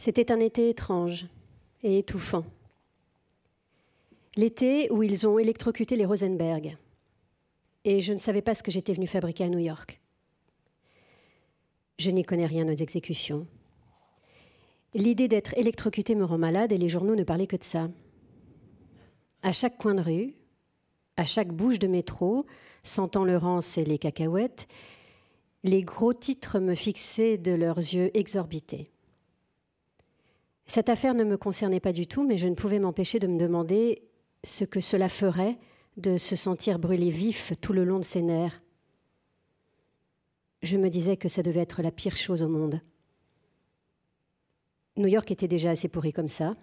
C'était un été étrange et étouffant. L'été où ils ont électrocuté les Rosenberg. Et je ne savais pas ce que j'étais venu fabriquer à New York. Je n'y connais rien aux exécutions. L'idée d'être électrocuté me rend malade et les journaux ne parlaient que de ça. À chaque coin de rue, à chaque bouche de métro, sentant le rance et les cacahuètes, les gros titres me fixaient de leurs yeux exorbités. Cette affaire ne me concernait pas du tout, mais je ne pouvais m'empêcher de me demander ce que cela ferait de se sentir brûlé vif tout le long de ses nerfs. Je me disais que ça devait être la pire chose au monde. New York était déjà assez pourri comme ça.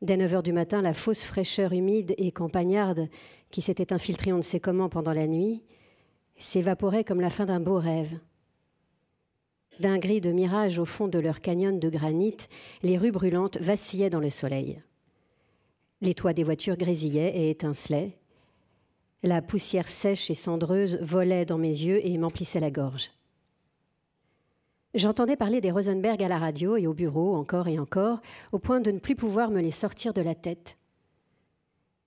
Dès 9 heures du matin, la fausse fraîcheur humide et campagnarde qui s'était infiltrée on ne sait comment pendant la nuit s'évaporait comme la fin d'un beau rêve. D'un gris de mirage au fond de leur canyon de granit, les rues brûlantes vacillaient dans le soleil. Les toits des voitures grésillaient et étincelaient. La poussière sèche et cendreuse volait dans mes yeux et m'emplissait la gorge. J'entendais parler des Rosenberg à la radio et au bureau encore et encore, au point de ne plus pouvoir me les sortir de la tête.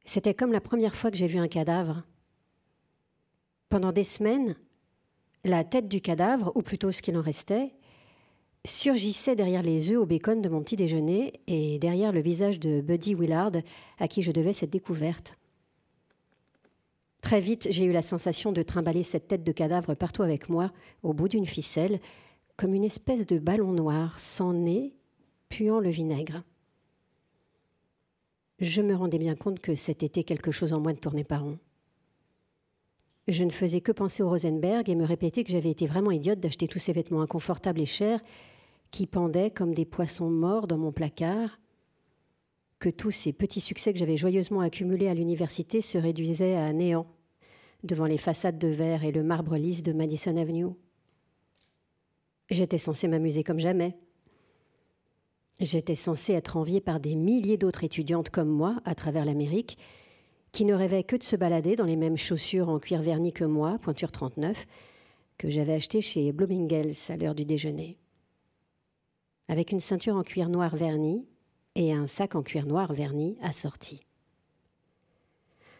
C'était comme la première fois que j'ai vu un cadavre. Pendant des semaines, la tête du cadavre, ou plutôt ce qu'il en restait, surgissait derrière les œufs au bacon de mon petit déjeuner et derrière le visage de Buddy Willard, à qui je devais cette découverte. Très vite, j'ai eu la sensation de trimballer cette tête de cadavre partout avec moi, au bout d'une ficelle, comme une espèce de ballon noir sans nez, puant le vinaigre. Je me rendais bien compte que cet été quelque chose en moins de tournait par rond. Je ne faisais que penser au Rosenberg et me répéter que j'avais été vraiment idiote d'acheter tous ces vêtements inconfortables et chers qui pendaient comme des poissons morts dans mon placard, que tous ces petits succès que j'avais joyeusement accumulés à l'université se réduisaient à néant devant les façades de verre et le marbre lisse de Madison Avenue. J'étais censée m'amuser comme jamais. J'étais censée être enviée par des milliers d'autres étudiantes comme moi à travers l'Amérique, qui ne rêvaient que de se balader dans les mêmes chaussures en cuir verni que moi, pointure 39, que j'avais achetées chez Bloomingdale's à l'heure du déjeuner. Avec une ceinture en cuir noir verni et un sac en cuir noir verni assorti.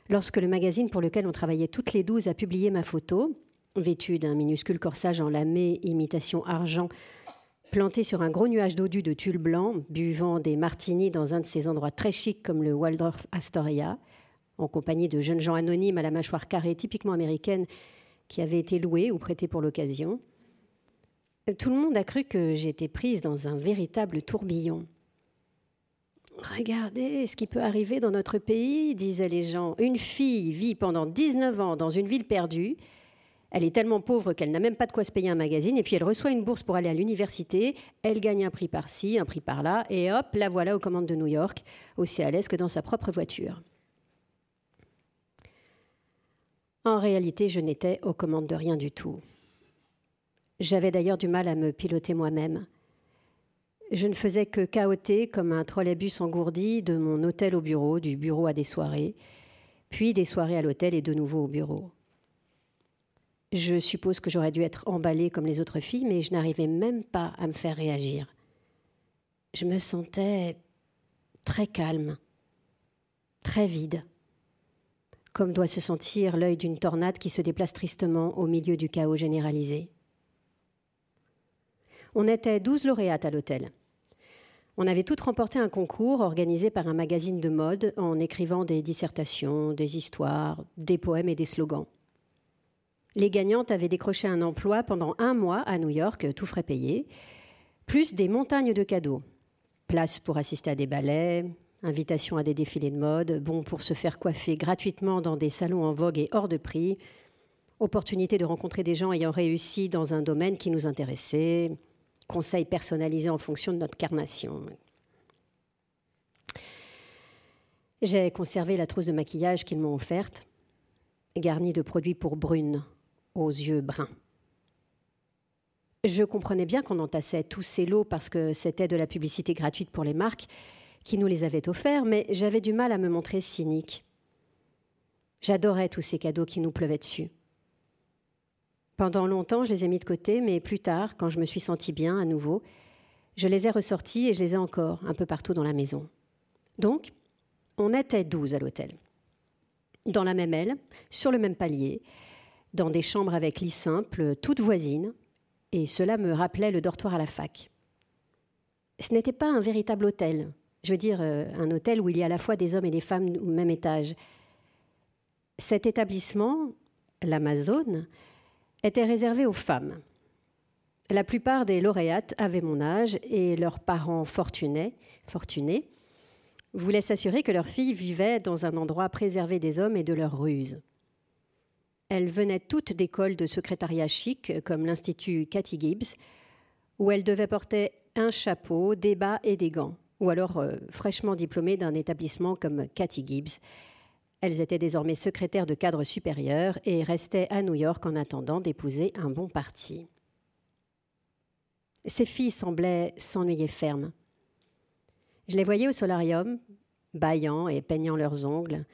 Lorsque le magazine pour lequel on travaillait toutes les douze a publié ma photo, vêtu d'un minuscule corsage en lamé imitation argent, planté sur un gros nuage dodu de tulle blanc, buvant des martinis dans un de ces endroits très chics comme le Waldorf Astoria, en compagnie de jeunes gens anonymes à la mâchoire carrée typiquement américaine qui avaient été loués ou prêtés pour l'occasion. Tout le monde a cru que j'étais prise dans un véritable tourbillon. Regardez ce qui peut arriver dans notre pays, disaient les gens. Une fille vit pendant 19 ans dans une ville perdue, elle est tellement pauvre qu'elle n'a même pas de quoi se payer un magazine, et puis elle reçoit une bourse pour aller à l'université, elle gagne un prix par-ci, un prix par-là, et hop, la voilà aux commandes de New York, aussi à l'aise que dans sa propre voiture. En réalité, je n'étais aux commandes de rien du tout. J'avais d'ailleurs du mal à me piloter moi-même. Je ne faisais que cahoter comme un trolleybus engourdi de mon hôtel au bureau, du bureau à des soirées, puis des soirées à l'hôtel et de nouveau au bureau. Je suppose que j'aurais dû être emballée comme les autres filles, mais je n'arrivais même pas à me faire réagir. Je me sentais très calme, très vide, comme doit se sentir l'œil d'une tornade qui se déplace tristement au milieu du chaos généralisé. On était douze lauréates à l'hôtel. On avait toutes remporté un concours organisé par un magazine de mode en écrivant des dissertations, des histoires, des poèmes et des slogans. Les gagnantes avaient décroché un emploi pendant un mois à New York, tout frais payé, plus des montagnes de cadeaux. Place pour assister à des ballets, invitation à des défilés de mode, bon pour se faire coiffer gratuitement dans des salons en vogue et hors de prix, opportunité de rencontrer des gens ayant réussi dans un domaine qui nous intéressait, conseils personnalisés en fonction de notre carnation. J'ai conservé la trousse de maquillage qu'ils m'ont offerte, garnie de produits pour brunes, aux yeux bruns. Je comprenais bien qu'on entassait tous ces lots parce que c'était de la publicité gratuite pour les marques qui nous les avaient offerts, mais j'avais du mal à me montrer cynique. J'adorais tous ces cadeaux qui nous pleuvaient dessus. Pendant longtemps, je les ai mis de côté, mais plus tard, quand je me suis sentie bien à nouveau, Je les ai ressortis et je les ai encore un peu partout dans la maison. Donc, on était douze à l'hôtel. Dans la même aile, sur le même palier, dans des chambres avec lit simple, toutes voisines, et cela me rappelait le dortoir à la fac. Ce n'était pas un véritable hôtel, je veux dire euh, un hôtel où il y a à la fois des hommes et des femmes au même étage. Cet établissement, l'Amazone, était réservé aux femmes. La plupart des lauréates avaient mon âge et leurs parents fortunés, fortunés voulaient s'assurer que leurs filles vivaient dans un endroit préservé des hommes et de leurs ruses. Elles venaient toutes d'écoles de secrétariat chic, comme l'Institut Cathy Gibbs, où elles devaient porter un chapeau, des bas et des gants, ou alors euh, fraîchement diplômées d'un établissement comme Cathy Gibbs. Elles étaient désormais secrétaires de cadre supérieur et restaient à New York en attendant d'épouser un bon parti. Ces filles semblaient s'ennuyer ferme. Je les voyais au solarium, bâillant et peignant leurs ongles,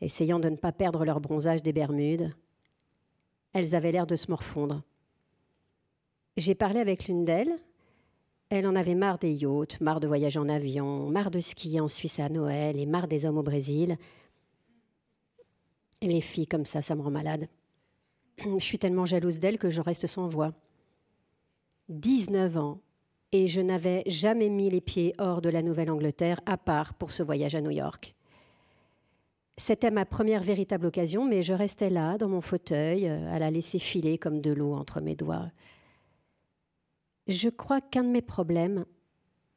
essayant de ne pas perdre leur bronzage des Bermudes, elles avaient l'air de se morfondre. J'ai parlé avec l'une d'elles. Elle en avait marre des yachts, marre de voyager en avion, marre de skier en Suisse à Noël et marre des hommes au Brésil. Les filles comme ça, ça me rend malade. Je suis tellement jalouse d'elles que je reste sans voix. 19 ans, et je n'avais jamais mis les pieds hors de la Nouvelle-Angleterre, à part pour ce voyage à New York. C'était ma première véritable occasion, mais je restais là, dans mon fauteuil, euh, à la laisser filer comme de l'eau entre mes doigts. Je crois qu'un de mes problèmes,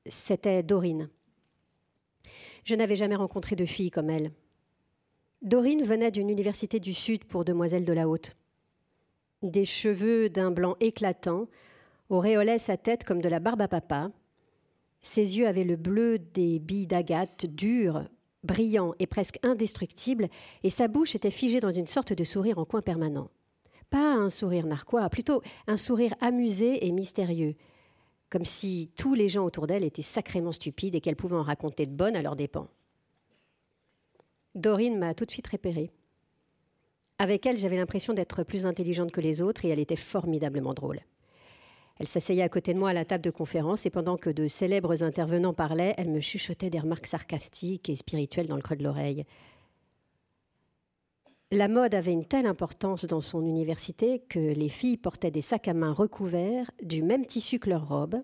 c'était Dorine. Je n'avais jamais rencontré de fille comme elle. Dorine venait d'une université du Sud pour demoiselles de la haute. Des cheveux d'un blanc éclatant auréolaient sa tête comme de la barbe à papa. Ses yeux avaient le bleu des billes d'agate dures, brillant et presque indestructible, et sa bouche était figée dans une sorte de sourire en coin permanent. Pas un sourire narquois, plutôt un sourire amusé et mystérieux, comme si tous les gens autour d'elle étaient sacrément stupides et qu'elle pouvait en raconter de bonnes à leurs dépens. Dorine m'a tout de suite repérée. Avec elle, j'avais l'impression d'être plus intelligente que les autres et elle était formidablement drôle. Elle s'asseyait à côté de moi à la table de conférence et pendant que de célèbres intervenants parlaient, elle me chuchotait des remarques sarcastiques et spirituelles dans le creux de l'oreille. La mode avait une telle importance dans son université que les filles portaient des sacs à main recouverts du même tissu que leurs robes,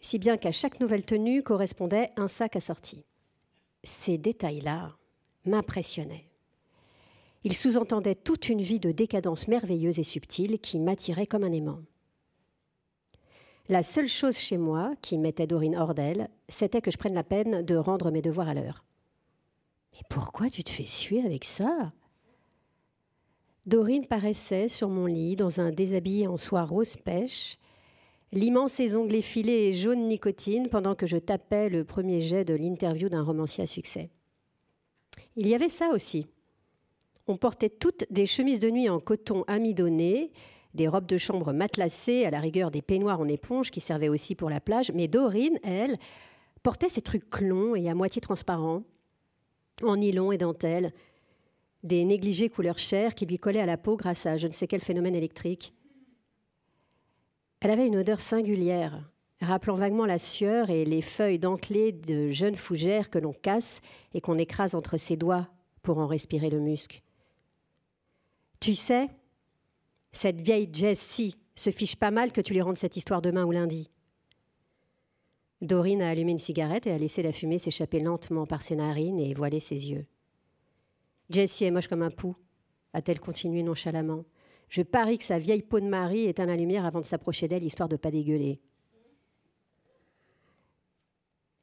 si bien qu'à chaque nouvelle tenue correspondait un sac assorti. Ces détails-là m'impressionnaient. Ils sous-entendaient toute une vie de décadence merveilleuse et subtile qui m'attirait comme un aimant. La seule chose chez moi qui mettait Dorine hors d'elle, c'était que je prenne la peine de rendre mes devoirs à l'heure. Mais pourquoi tu te fais suer avec ça? Dorine paraissait sur mon lit dans un déshabillé en soie rose pêche, l'immense ses ongles effilés et jaune nicotine pendant que je tapais le premier jet de l'interview d'un romancier à succès. Il y avait ça aussi. On portait toutes des chemises de nuit en coton amidonné, des robes de chambre matelassées, à la rigueur des peignoirs en éponge qui servaient aussi pour la plage. Mais Dorine, elle, portait ces trucs longs et à moitié transparents, en nylon et dentelle, des négligés couleur chair qui lui collaient à la peau grâce à je ne sais quel phénomène électrique. Elle avait une odeur singulière, rappelant vaguement la sueur et les feuilles dentelées de jeunes fougères que l'on casse et qu'on écrase entre ses doigts pour en respirer le musc. Tu sais, cette vieille Jessie se fiche pas mal que tu lui rendes cette histoire demain ou lundi. Dorine a allumé une cigarette et a laissé la fumée s'échapper lentement par ses narines et voiler ses yeux. Jessie est moche comme un pou, a-t-elle continué nonchalamment. Je parie que sa vieille peau de mari éteint la lumière avant de s'approcher d'elle, histoire de pas dégueuler.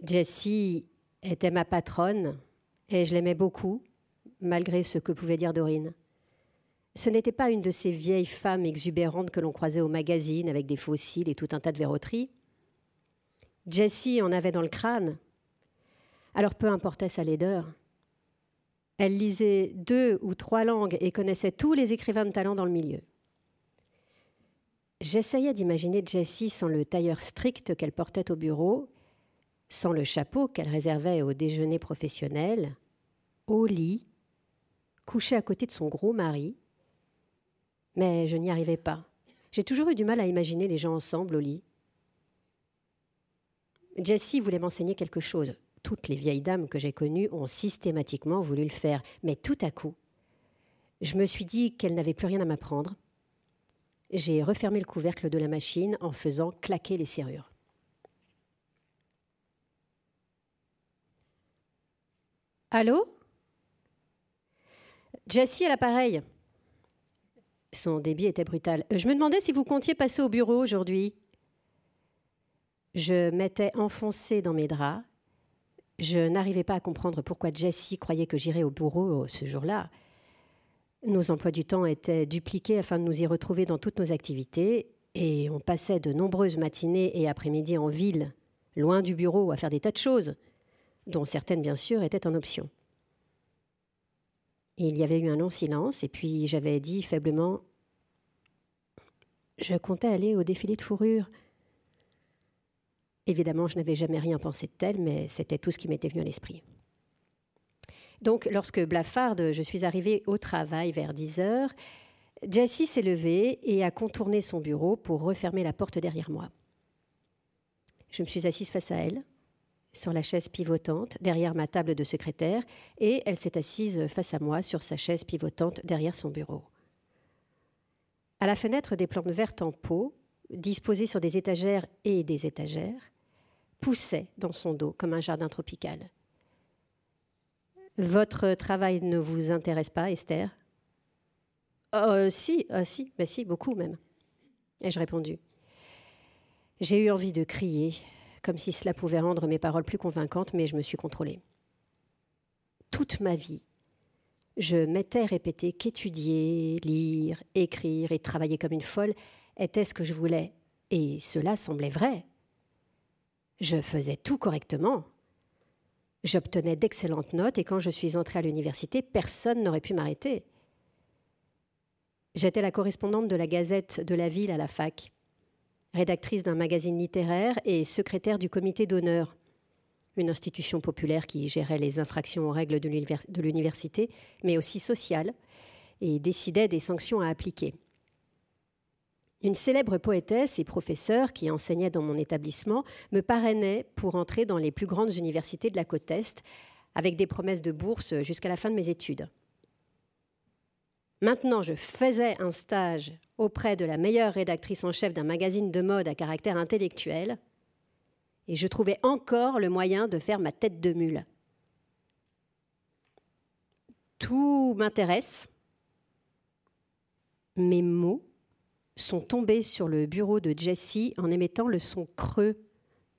Jessie était ma patronne et je l'aimais beaucoup, malgré ce que pouvait dire Dorine. Ce n'était pas une de ces vieilles femmes exubérantes que l'on croisait au magazine avec des fossiles et tout un tas de verroteries. Jessie en avait dans le crâne. Alors peu importait sa laideur. Elle lisait deux ou trois langues et connaissait tous les écrivains de talent dans le milieu. J'essayais d'imaginer Jessie sans le tailleur strict qu'elle portait au bureau, sans le chapeau qu'elle réservait au déjeuner professionnel, au lit, couchée à côté de son gros mari, mais je n'y arrivais pas. J'ai toujours eu du mal à imaginer les gens ensemble au lit. Jessie voulait m'enseigner quelque chose. Toutes les vieilles dames que j'ai connues ont systématiquement voulu le faire, mais tout à coup, je me suis dit qu'elle n'avait plus rien à m'apprendre. J'ai refermé le couvercle de la machine en faisant claquer les serrures. Allô? Jessie à l'appareil. Son débit était brutal. Je me demandais si vous comptiez passer au bureau aujourd'hui. Je m'étais enfoncée dans mes draps. Je n'arrivais pas à comprendre pourquoi Jessie croyait que j'irais au bureau ce jour-là. Nos emplois du temps étaient dupliqués afin de nous y retrouver dans toutes nos activités, et on passait de nombreuses matinées et après-midi en ville, loin du bureau, à faire des tas de choses, dont certaines bien sûr étaient en option. Il y avait eu un long silence, et puis j'avais dit faiblement Je comptais aller au défilé de fourrure. Évidemment, je n'avais jamais rien pensé de tel, mais c'était tout ce qui m'était venu à l'esprit. Donc, lorsque blafarde, je suis arrivée au travail vers 10 heures, Jessie s'est levée et a contourné son bureau pour refermer la porte derrière moi. Je me suis assise face à elle, sur la chaise pivotante derrière ma table de secrétaire et elle s'est assise face à moi sur sa chaise pivotante derrière son bureau. À la fenêtre, des plantes vertes en pot, disposées sur des étagères et des étagères, poussaient dans son dos comme un jardin tropical. Votre travail ne vous intéresse pas, Esther? Euh, Si, euh, si, ben si, beaucoup même. Ai-je répondu. J'ai eu envie de crier, comme si cela pouvait rendre mes paroles plus convaincantes, mais je me suis contrôlée. Toute ma vie, je m'étais répété qu'étudier, lire, écrire et travailler comme une folle était ce que je voulais, et cela semblait vrai. Je faisais tout correctement. J'obtenais d'excellentes notes, et quand je suis entrée à l'université, personne n'aurait pu m'arrêter. J'étais la correspondante de la Gazette de la ville à la fac rédactrice d'un magazine littéraire et secrétaire du comité d'honneur, une institution populaire qui gérait les infractions aux règles de l'université, mais aussi sociale, et décidait des sanctions à appliquer. Une célèbre poétesse et professeure qui enseignait dans mon établissement me parrainait pour entrer dans les plus grandes universités de la côte Est, avec des promesses de bourse jusqu'à la fin de mes études. Maintenant, je faisais un stage auprès de la meilleure rédactrice en chef d'un magazine de mode à caractère intellectuel, et je trouvais encore le moyen de faire ma tête de mule. Tout m'intéresse. Mes mots sont tombés sur le bureau de Jessie en émettant le son creux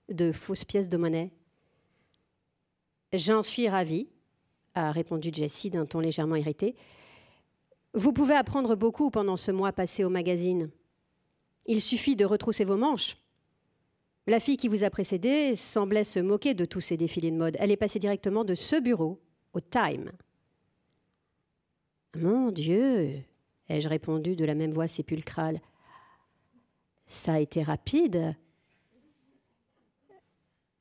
de fausses pièces de monnaie. J'en suis ravie, a répondu Jessie d'un ton légèrement irrité. Vous pouvez apprendre beaucoup pendant ce mois passé au magazine. Il suffit de retrousser vos manches. La fille qui vous a précédé semblait se moquer de tous ces défilés de mode. Elle est passée directement de ce bureau au Time. Mon Dieu, ai-je répondu de la même voix sépulcrale. Ça a été rapide.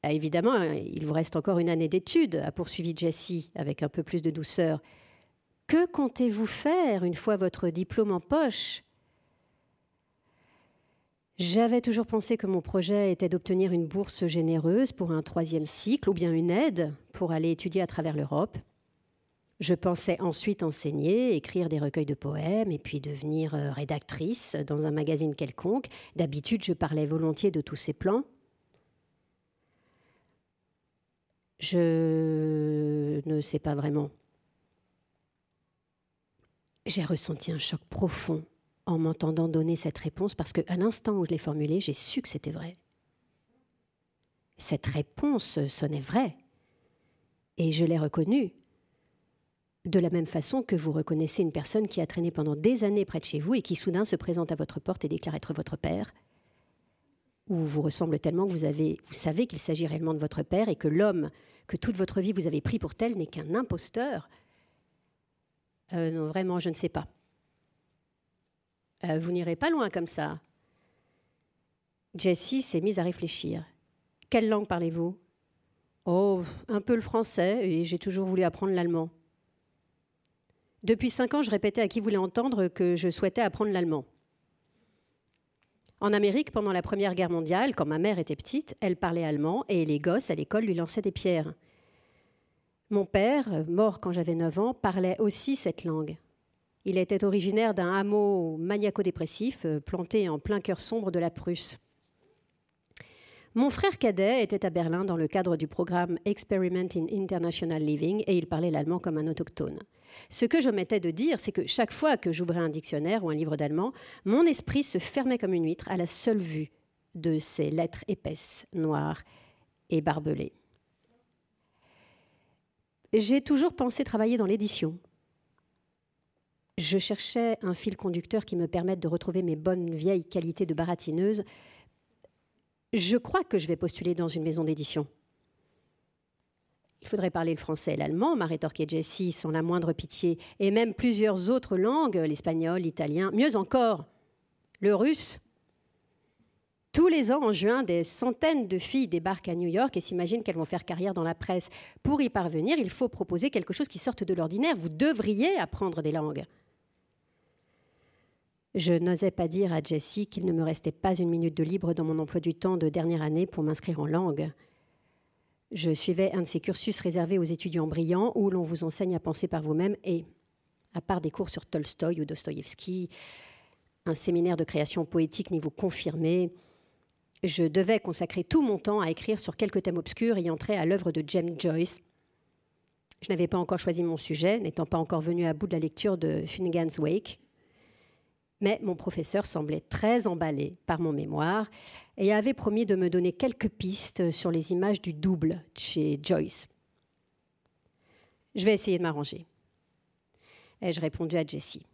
Ah, évidemment, il vous reste encore une année d'études, a poursuivi Jessie avec un peu plus de douceur. Que comptez-vous faire une fois votre diplôme en poche? J'avais toujours pensé que mon projet était d'obtenir une bourse généreuse pour un troisième cycle ou bien une aide pour aller étudier à travers l'Europe. Je pensais ensuite enseigner, écrire des recueils de poèmes et puis devenir euh, rédactrice dans un magazine quelconque. D'habitude, je parlais volontiers de tous ces plans. Je ne sais pas vraiment. J'ai ressenti un choc profond en m'entendant donner cette réponse parce qu'à l'instant où je l'ai formulée, j'ai su que c'était vrai. Cette réponse sonnait vraie et je l'ai reconnue. De la même façon que vous reconnaissez une personne qui a traîné pendant des années près de chez vous et qui soudain se présente à votre porte et déclare être votre père, ou vous ressemble tellement que vous, avez, vous savez qu'il s'agit réellement de votre père et que l'homme que toute votre vie vous avez pris pour tel n'est qu'un imposteur, euh, non, vraiment, je ne sais pas. Euh, vous n'irez pas loin comme ça. Jessie s'est mise à réfléchir. Quelle langue parlez-vous? Oh, un peu le français, et j'ai toujours voulu apprendre l'allemand. Depuis cinq ans, je répétais à qui voulait entendre que je souhaitais apprendre l'allemand. En Amérique, pendant la Première Guerre mondiale, quand ma mère était petite, elle parlait allemand et les gosses à l'école lui lançaient des pierres. Mon père, mort quand j'avais 9 ans, parlait aussi cette langue. Il était originaire d'un hameau maniaco-dépressif planté en plein cœur sombre de la Prusse. Mon frère cadet était à Berlin dans le cadre du programme Experiment in International Living et il parlait l'allemand comme un autochtone. Ce que je m'étais de dire, c'est que chaque fois que j'ouvrais un dictionnaire ou un livre d'allemand, mon esprit se fermait comme une huître à la seule vue de ces lettres épaisses, noires et barbelées. J'ai toujours pensé travailler dans l'édition. Je cherchais un fil conducteur qui me permette de retrouver mes bonnes vieilles qualités de baratineuse. Je crois que je vais postuler dans une maison d'édition. Il faudrait parler le français et l'allemand, m'a rétorqué Jessie sans la moindre pitié, et même plusieurs autres langues, l'espagnol, l'italien, mieux encore, le russe. Tous les ans, en juin, des centaines de filles débarquent à New York et s'imaginent qu'elles vont faire carrière dans la presse. Pour y parvenir, il faut proposer quelque chose qui sorte de l'ordinaire. Vous devriez apprendre des langues. Je n'osais pas dire à Jessie qu'il ne me restait pas une minute de libre dans mon emploi du temps de dernière année pour m'inscrire en langue. Je suivais un de ces cursus réservés aux étudiants brillants où l'on vous enseigne à penser par vous-même et, à part des cours sur Tolstoï ou Dostoïevski, un séminaire de création poétique niveau confirmé, je devais consacrer tout mon temps à écrire sur quelques thèmes obscurs ayant trait à l'œuvre de James Joyce. Je n'avais pas encore choisi mon sujet, n'étant pas encore venu à bout de la lecture de Finnegan's Wake, mais mon professeur semblait très emballé par mon mémoire et avait promis de me donner quelques pistes sur les images du double chez Joyce. Je vais essayer de m'arranger. Ai-je répondu à Jessie.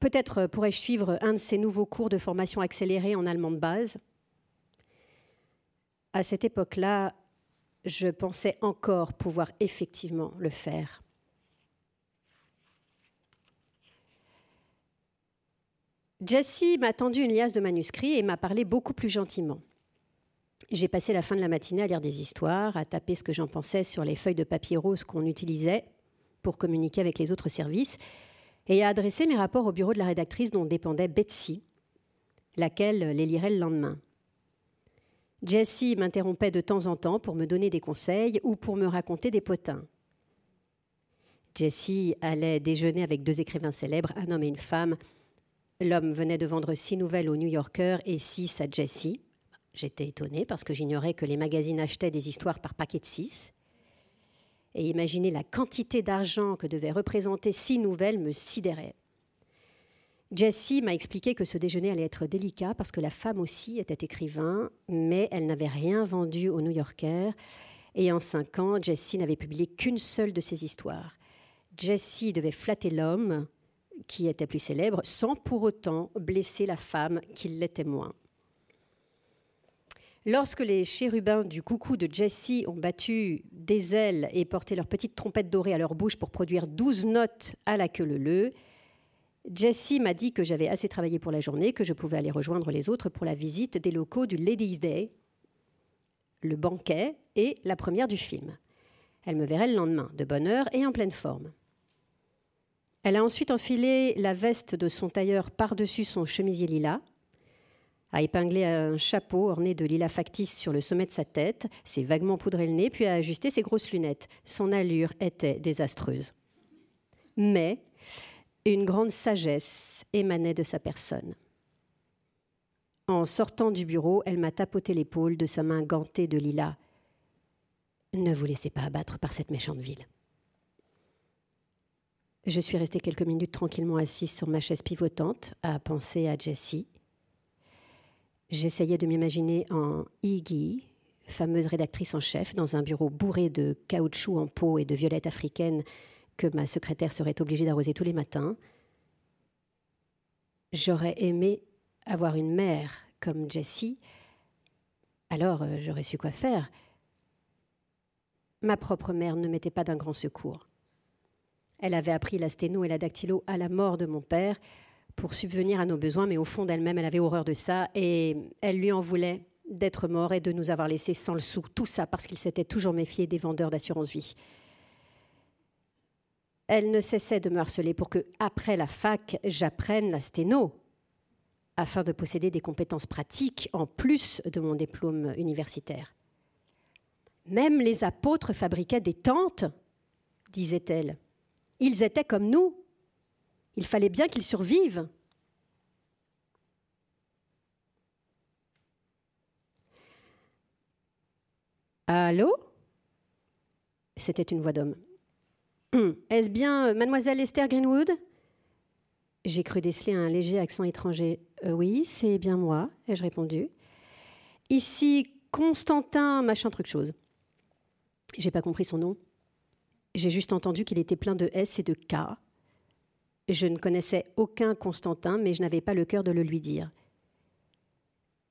Peut-être pourrais-je suivre un de ces nouveaux cours de formation accélérée en allemand de base? À cette époque-là, je pensais encore pouvoir effectivement le faire. Jessie m'a tendu une liasse de manuscrits et m'a parlé beaucoup plus gentiment. J'ai passé la fin de la matinée à lire des histoires, à taper ce que j'en pensais sur les feuilles de papier rose qu'on utilisait pour communiquer avec les autres services, et à adresser mes rapports au bureau de la rédactrice dont dépendait Betsy, laquelle les lirait le lendemain. Jessie m'interrompait de temps en temps pour me donner des conseils ou pour me raconter des potins. Jessie allait déjeuner avec deux écrivains célèbres, un homme et une femme, L'homme venait de vendre six nouvelles au New Yorker et six à Jessie. J'étais étonnée parce que j'ignorais que les magazines achetaient des histoires par paquet de six. Et imaginer la quantité d'argent que devaient représenter six nouvelles me sidérait. Jessie m'a expliqué que ce déjeuner allait être délicat parce que la femme aussi était écrivain, mais elle n'avait rien vendu au New Yorker. Et en cinq ans, Jessie n'avait publié qu'une seule de ses histoires. Jessie devait flatter l'homme qui était plus célèbre, sans pour autant blesser la femme qui l'était moins. Lorsque les chérubins du coucou de Jessie ont battu des ailes et porté leurs petites trompettes dorées à leur bouche pour produire douze notes à la queue Jessie m'a dit que j'avais assez travaillé pour la journée, que je pouvais aller rejoindre les autres pour la visite des locaux du Ladies' Day, le banquet et la première du film. Elle me verrait le lendemain, de bonne heure et en pleine forme. Elle a ensuite enfilé la veste de son tailleur par-dessus son chemisier lilas, a épinglé un chapeau orné de lilas factice sur le sommet de sa tête, s'est vaguement poudré le nez, puis a ajusté ses grosses lunettes. Son allure était désastreuse. Mais une grande sagesse émanait de sa personne. En sortant du bureau, elle m'a tapoté l'épaule de sa main gantée de lilas. Ne vous laissez pas abattre par cette méchante ville. Je suis restée quelques minutes tranquillement assise sur ma chaise pivotante à penser à Jessie. J'essayais de m'imaginer en Iggy, fameuse rédactrice en chef, dans un bureau bourré de caoutchouc en pot et de violettes africaines que ma secrétaire serait obligée d'arroser tous les matins. J'aurais aimé avoir une mère comme Jessie, alors euh, j'aurais su quoi faire. Ma propre mère ne m'était pas d'un grand secours. Elle avait appris la sténo et la dactylo à la mort de mon père pour subvenir à nos besoins, mais au fond d'elle-même, elle avait horreur de ça et elle lui en voulait d'être mort et de nous avoir laissés sans le sou. Tout ça parce qu'il s'était toujours méfié des vendeurs d'assurance vie. Elle ne cessait de me harceler pour que, après la fac, j'apprenne la sténo. afin de posséder des compétences pratiques en plus de mon diplôme universitaire. Même les apôtres fabriquaient des tentes, disait-elle. Ils étaient comme nous. Il fallait bien qu'ils survivent. Allô? C'était une voix d'homme. Est-ce bien euh, mademoiselle Esther Greenwood? J'ai cru déceler un léger accent étranger. Euh, oui, c'est bien moi, ai-je répondu. Ici, Constantin, machin truc chose. J'ai pas compris son nom. J'ai juste entendu qu'il était plein de S et de K. Je ne connaissais aucun Constantin, mais je n'avais pas le cœur de le lui dire.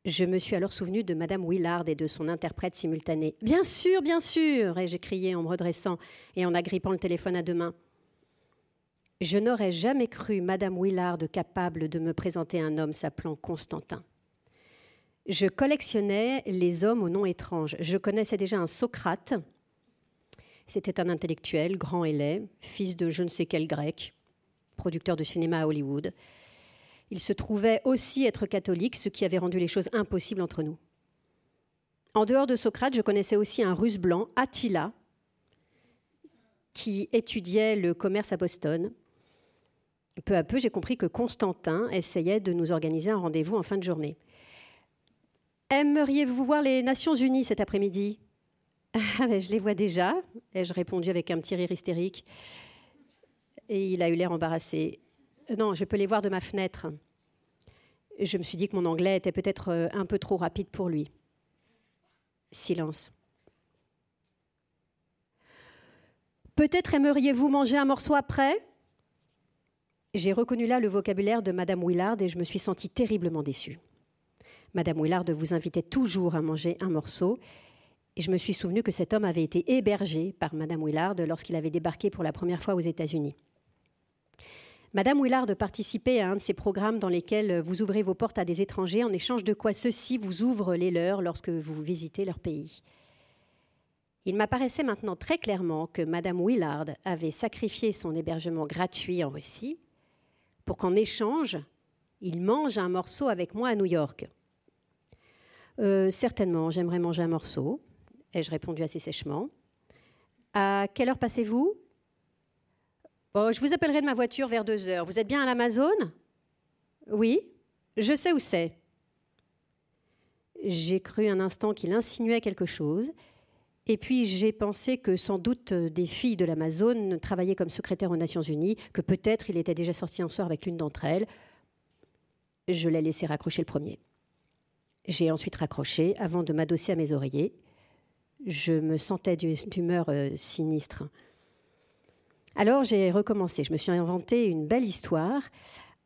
Je me suis alors souvenu de Madame Willard et de son interprète simultané. Bien sûr, bien sûr ai-je crié en me redressant et en agrippant le téléphone à deux mains. Je n'aurais jamais cru Madame Willard capable de me présenter un homme s'appelant Constantin. Je collectionnais les hommes aux noms étranges. Je connaissais déjà un Socrate, c'était un intellectuel, grand et laid, fils de je ne sais quel grec, producteur de cinéma à Hollywood. Il se trouvait aussi être catholique, ce qui avait rendu les choses impossibles entre nous. En dehors de Socrate, je connaissais aussi un russe blanc, Attila, qui étudiait le commerce à Boston. Peu à peu, j'ai compris que Constantin essayait de nous organiser un rendez-vous en fin de journée. Aimeriez-vous voir les Nations Unies cet après-midi? je les vois déjà, ai-je répondu avec un petit rire hystérique. Et il a eu l'air embarrassé. Euh, non, je peux les voir de ma fenêtre. Je me suis dit que mon anglais était peut-être euh, un peu trop rapide pour lui. Silence. Peut-être aimeriez-vous manger un morceau après? J'ai reconnu là le vocabulaire de Madame Willard et je me suis sentie terriblement déçue. Madame Willard vous invitait toujours à manger un morceau et je me suis souvenu que cet homme avait été hébergé par Madame Willard lorsqu'il avait débarqué pour la première fois aux États-Unis. Madame Willard participait à un de ces programmes dans lesquels vous ouvrez vos portes à des étrangers en échange de quoi ceux-ci vous ouvrent les leurs lorsque vous visitez leur pays. Il m'apparaissait maintenant très clairement que Madame Willard avait sacrifié son hébergement gratuit en Russie pour qu'en échange, il mange un morceau avec moi à New York. Euh, certainement, j'aimerais manger un morceau, ai-je répondu assez sèchement. À quelle heure passez-vous? Oh, Je vous appellerai de ma voiture vers deux heures. Vous êtes bien à l'Amazon Oui, je sais où c'est. J'ai cru un instant qu'il insinuait quelque chose, et puis j'ai pensé que sans doute des filles de l'Amazon travaillaient comme secrétaire aux Nations Unies, que peut-être il était déjà sorti un soir avec l'une d'entre elles. Je l'ai laissé raccrocher le premier. J'ai ensuite raccroché avant de m'adosser à mes oreillers je me sentais d'humeur euh, sinistre. Alors j'ai recommencé. Je me suis inventé une belle histoire.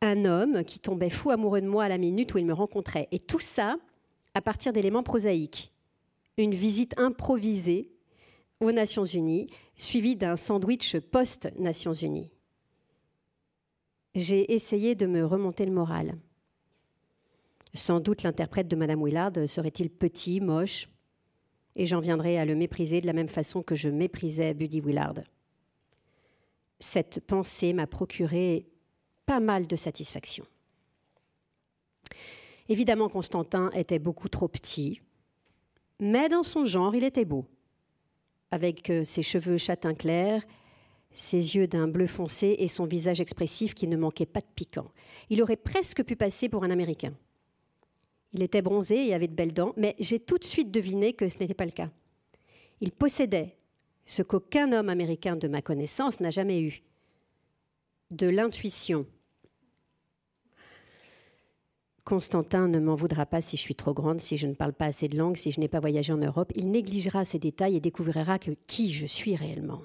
Un homme qui tombait fou amoureux de moi à la minute où il me rencontrait. Et tout ça à partir d'éléments prosaïques. Une visite improvisée aux Nations Unies, suivie d'un sandwich post-Nations Unies. J'ai essayé de me remonter le moral. Sans doute l'interprète de Madame Willard serait-il petit, moche, et j'en viendrai à le mépriser de la même façon que je méprisais Buddy Willard. Cette pensée m'a procuré pas mal de satisfaction. Évidemment, Constantin était beaucoup trop petit, mais dans son genre, il était beau. Avec euh, ses cheveux châtain clair, ses yeux d'un bleu foncé et son visage expressif qui ne manquait pas de piquant. Il aurait presque pu passer pour un Américain. Il était bronzé et avait de belles dents, mais j'ai tout de suite deviné que ce n'était pas le cas. Il possédait ce qu'aucun homme américain de ma connaissance n'a jamais eu de l'intuition. Constantin ne m'en voudra pas si je suis trop grande, si je ne parle pas assez de langue, si je n'ai pas voyagé en Europe. Il négligera ces détails et découvrira qui je suis réellement.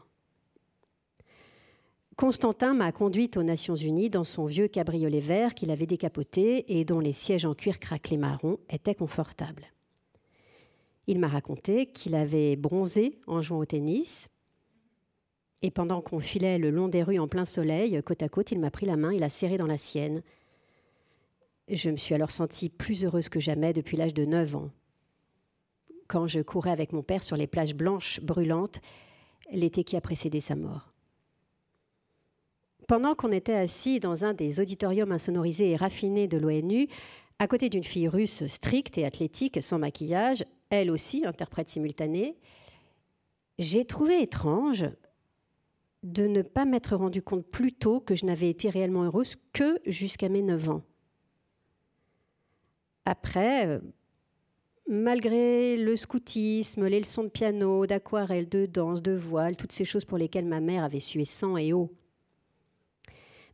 Constantin m'a conduite aux Nations Unies dans son vieux cabriolet vert qu'il avait décapoté et dont les sièges en cuir craquelé marron étaient confortables. Il m'a raconté qu'il avait bronzé en jouant au tennis. Et pendant qu'on filait le long des rues en plein soleil, côte à côte, il m'a pris la main et l'a serrée dans la sienne. Je me suis alors sentie plus heureuse que jamais depuis l'âge de 9 ans. Quand je courais avec mon père sur les plages blanches brûlantes l'été qui a précédé sa mort. Pendant qu'on était assis dans un des auditoriums insonorisés et raffinés de l'ONU, à côté d'une fille russe stricte et athlétique, sans maquillage, elle aussi interprète simultanée, j'ai trouvé étrange de ne pas m'être rendu compte plus tôt que je n'avais été réellement heureuse que jusqu'à mes 9 ans. Après, malgré le scoutisme, les leçons de piano, d'aquarelle, de danse, de voile, toutes ces choses pour lesquelles ma mère avait sué sang et eau,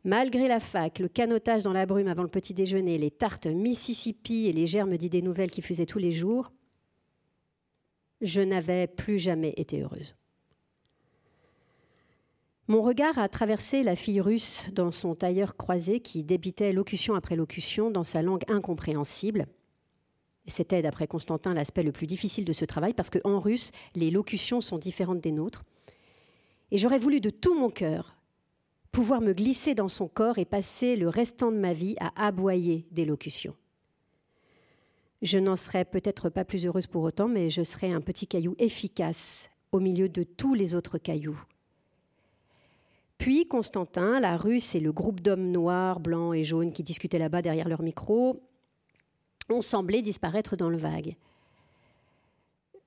malgré la fac, le canotage dans la brume avant le petit déjeuner, les tartes Mississippi et les germes d'idées nouvelles qui faisaient tous les jours, je n'avais plus jamais été heureuse. Mon regard a traversé la fille russe dans son tailleur croisé qui débitait locution après locution dans sa langue incompréhensible. C'était, d'après Constantin, l'aspect le plus difficile de ce travail parce qu'en russe, les locutions sont différentes des nôtres. Et j'aurais voulu de tout mon cœur pouvoir me glisser dans son corps et passer le restant de ma vie à aboyer des locutions. Je n'en serais peut-être pas plus heureuse pour autant, mais je serais un petit caillou efficace au milieu de tous les autres cailloux. Puis Constantin, la Russe et le groupe d'hommes noirs, blancs et jaunes qui discutaient là-bas derrière leur micro ont semblé disparaître dans le vague.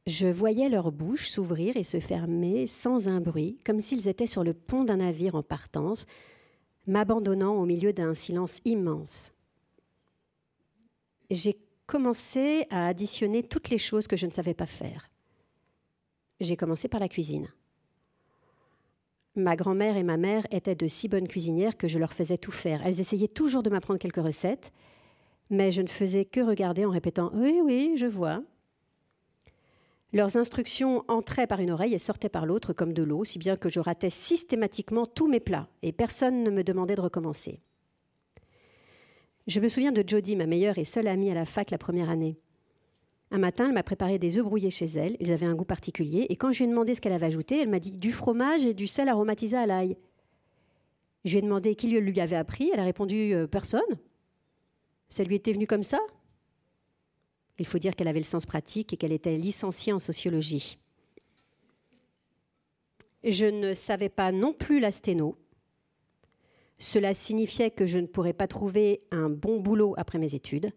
Je voyais leurs bouches s'ouvrir et se fermer sans un bruit, comme s'ils étaient sur le pont d'un navire en partance, m'abandonnant au milieu d'un silence immense. J'ai commencé à additionner toutes les choses que je ne savais pas faire. J'ai commencé par la cuisine. Ma grand-mère et ma mère étaient de si bonnes cuisinières que je leur faisais tout faire. Elles essayaient toujours de m'apprendre quelques recettes, mais je ne faisais que regarder en répétant Oui, oui, je vois. Leurs instructions entraient par une oreille et sortaient par l'autre comme de l'eau, si bien que je ratais systématiquement tous mes plats et personne ne me demandait de recommencer. Je me souviens de Jodie, ma meilleure et seule amie à la fac la première année. Un matin, elle m'a préparé des œufs brouillés chez elle. Ils avaient un goût particulier. Et quand je lui ai demandé ce qu'elle avait ajouté, elle m'a dit du fromage et du sel aromatisé à l'ail. Je lui ai demandé qui lui avait appris. Elle a répondu euh, personne. Ça lui était venu comme ça? Il faut dire qu'elle avait le sens pratique et qu'elle était licenciée en sociologie. Je ne savais pas non plus la sténo. Cela signifiait que je ne pourrais pas trouver un bon boulot après mes études.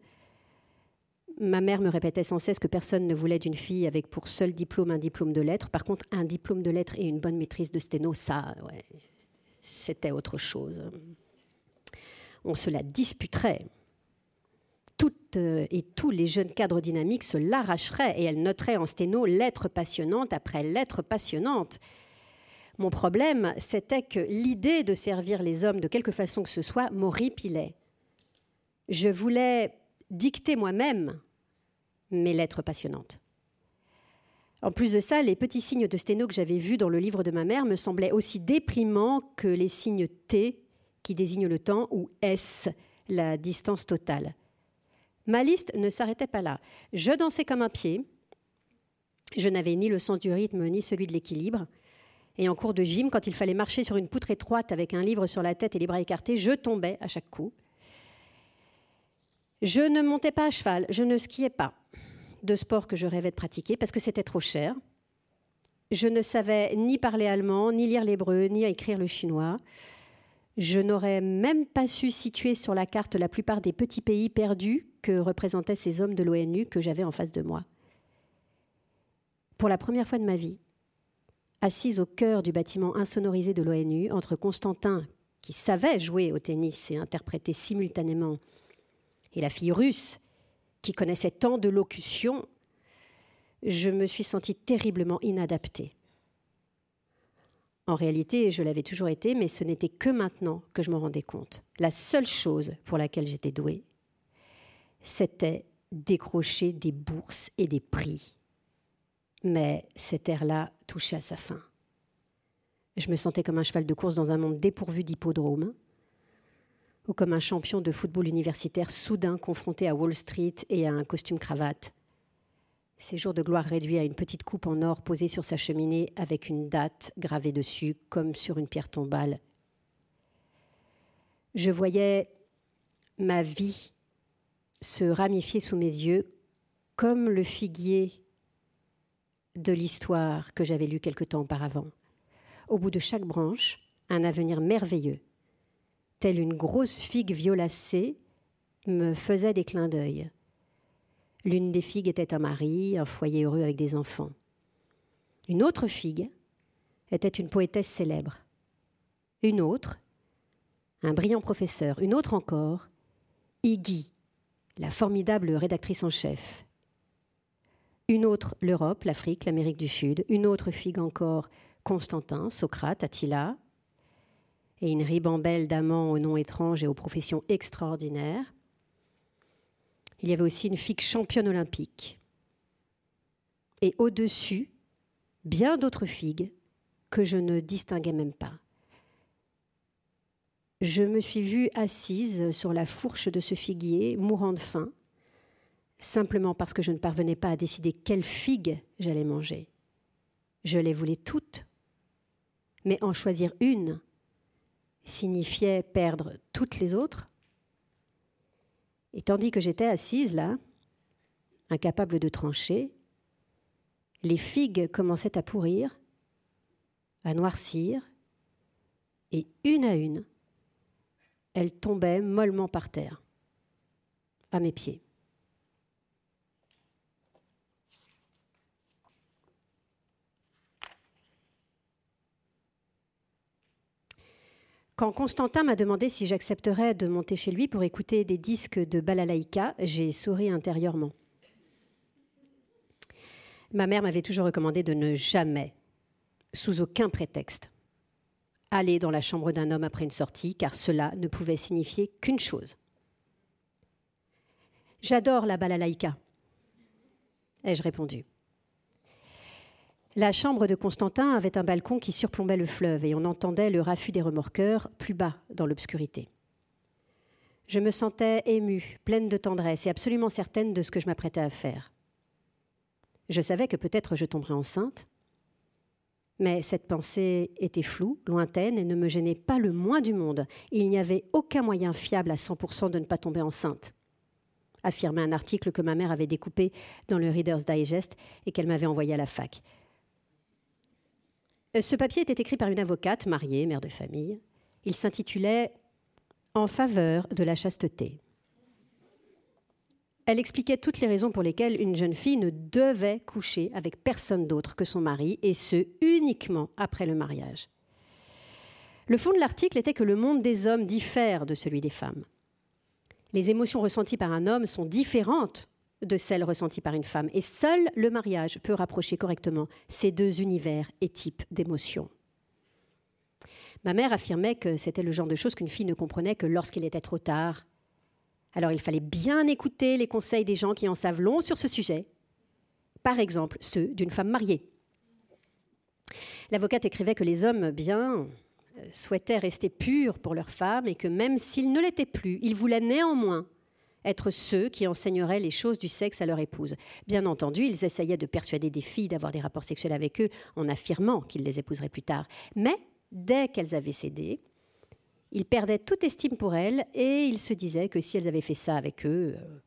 Ma mère me répétait sans cesse que personne ne voulait d'une fille avec pour seul diplôme un diplôme de lettres. Par contre, un diplôme de lettres et une bonne maîtrise de sténo, ça, c'était autre chose. On se la disputerait. Toutes euh, et tous les jeunes cadres dynamiques se l'arracheraient et elles noteraient en sténo lettres passionnantes après lettres passionnantes. Mon problème, c'était que l'idée de servir les hommes de quelque façon que ce soit m'horripilait. Je voulais dicter moi-même mes lettres passionnantes. En plus de ça, les petits signes de sténo que j'avais vus dans le livre de ma mère me semblaient aussi déprimants que les signes T qui désignent le temps ou S, la distance totale. Ma liste ne s'arrêtait pas là. Je dansais comme un pied. Je n'avais ni le sens du rythme ni celui de l'équilibre. Et en cours de gym, quand il fallait marcher sur une poutre étroite avec un livre sur la tête et les bras écartés, je tombais à chaque coup. Je ne montais pas à cheval, je ne skiais pas, de sport que je rêvais de pratiquer parce que c'était trop cher. Je ne savais ni parler allemand, ni lire l'hébreu, ni écrire le chinois. Je n'aurais même pas su situer sur la carte la plupart des petits pays perdus que représentaient ces hommes de l'ONU que j'avais en face de moi. Pour la première fois de ma vie, assise au cœur du bâtiment insonorisé de l'ONU, entre Constantin, qui savait jouer au tennis et interpréter simultanément, et la fille russe, qui connaissait tant de locutions, je me suis sentie terriblement inadaptée. En réalité, je l'avais toujours été, mais ce n'était que maintenant que je m'en rendais compte. La seule chose pour laquelle j'étais douée, c'était décrocher des bourses et des prix mais cette ère-là touchait à sa fin. Je me sentais comme un cheval de course dans un monde dépourvu d'hippodrome, ou comme un champion de football universitaire soudain confronté à Wall Street et à un costume cravate. Ces jours de gloire réduits à une petite coupe en or posée sur sa cheminée avec une date gravée dessus comme sur une pierre tombale. Je voyais ma vie se ramifier sous mes yeux comme le figuier de l'histoire que j'avais lue quelque temps auparavant. Au bout de chaque branche, un avenir merveilleux, telle une grosse figue violacée, me faisaient des clins d'œil. L'une des figues était un mari, un foyer heureux avec des enfants. Une autre figue était une poétesse célèbre. Une autre, un brillant professeur. Une autre encore, Iggy, la formidable rédactrice en chef. Une autre, l'Europe, l'Afrique, l'Amérique du Sud. Une autre figue encore, Constantin, Socrate, Attila. Et une ribambelle d'amants aux noms étranges et aux professions extraordinaires. Il y avait aussi une figue championne olympique. Et au-dessus, bien d'autres figues que je ne distinguais même pas. Je me suis vue assise sur la fourche de ce figuier, mourant de faim, simplement parce que je ne parvenais pas à décider quelle figue j'allais manger. Je les voulais toutes, mais en choisir une signifiait perdre toutes les autres. Et tandis que j'étais assise là, incapable de trancher, les figues commençaient à pourrir, à noircir, et une à une, elles tombaient mollement par terre, à mes pieds. Quand Constantin m'a demandé si j'accepterais de monter chez lui pour écouter des disques de balalaïka, j'ai souri intérieurement. Ma mère m'avait toujours recommandé de ne jamais, sous aucun prétexte, aller dans la chambre d'un homme après une sortie, car cela ne pouvait signifier qu'une chose. J'adore la balalaïka, ai-je répondu. La chambre de Constantin avait un balcon qui surplombait le fleuve et on entendait le raffut des remorqueurs plus bas dans l'obscurité. Je me sentais émue, pleine de tendresse et absolument certaine de ce que je m'apprêtais à faire. Je savais que peut-être je tomberais enceinte, mais cette pensée était floue, lointaine et ne me gênait pas le moins du monde. Il n'y avait aucun moyen fiable à 100% de ne pas tomber enceinte, affirmait un article que ma mère avait découpé dans le Reader's Digest et qu'elle m'avait envoyé à la fac. Euh, ce papier était écrit par une avocate mariée, mère de famille. Il s'intitulait En faveur de la chasteté. Elle expliquait toutes les raisons pour lesquelles une jeune fille ne devait coucher avec personne d'autre que son mari, et ce uniquement après le mariage. Le fond de l'article était que le monde des hommes diffère de celui des femmes. Les émotions ressenties par un homme sont différentes de celles ressenties par une femme. Et seul le mariage peut rapprocher correctement ces deux univers et types d'émotions. Ma mère affirmait que c'était le genre de choses qu'une fille ne comprenait que lorsqu'il était trop tard. Alors il fallait bien écouter les conseils des gens qui en savent long sur ce sujet, par exemple ceux d'une femme mariée. L'avocate écrivait que les hommes, bien, euh, souhaitaient rester purs pour leur femme et que même s'ils ne l'étaient plus, ils voulaient néanmoins être ceux qui enseigneraient les choses du sexe à leur épouse. Bien entendu, ils essayaient de persuader des filles d'avoir des rapports sexuels avec eux en affirmant qu'ils les épouseraient plus tard. Mais dès qu'elles avaient cédé, ils perdaient toute estime pour elles et ils se disaient que si elles avaient fait ça avec eux, euh,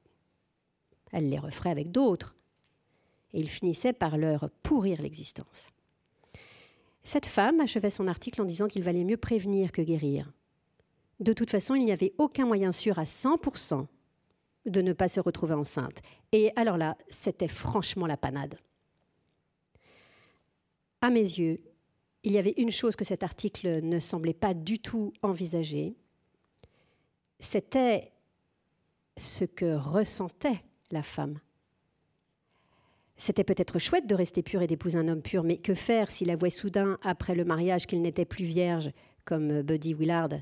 elles les referaient avec d'autres. Et ils finissaient par leur pourrir l'existence. Cette femme achevait son article en disant qu'il valait mieux prévenir que guérir. De toute façon, il n'y avait aucun moyen sûr à 100% de ne pas se retrouver enceinte. Et alors là, c'était franchement la panade. À mes yeux, il y avait une chose que cet article ne semblait pas du tout envisager, c'était ce que ressentait la femme. C'était peut-être chouette de rester pure et d'épouser un homme pur, mais que faire s'il avouait soudain, après le mariage, qu'il n'était plus vierge, comme Buddy Willard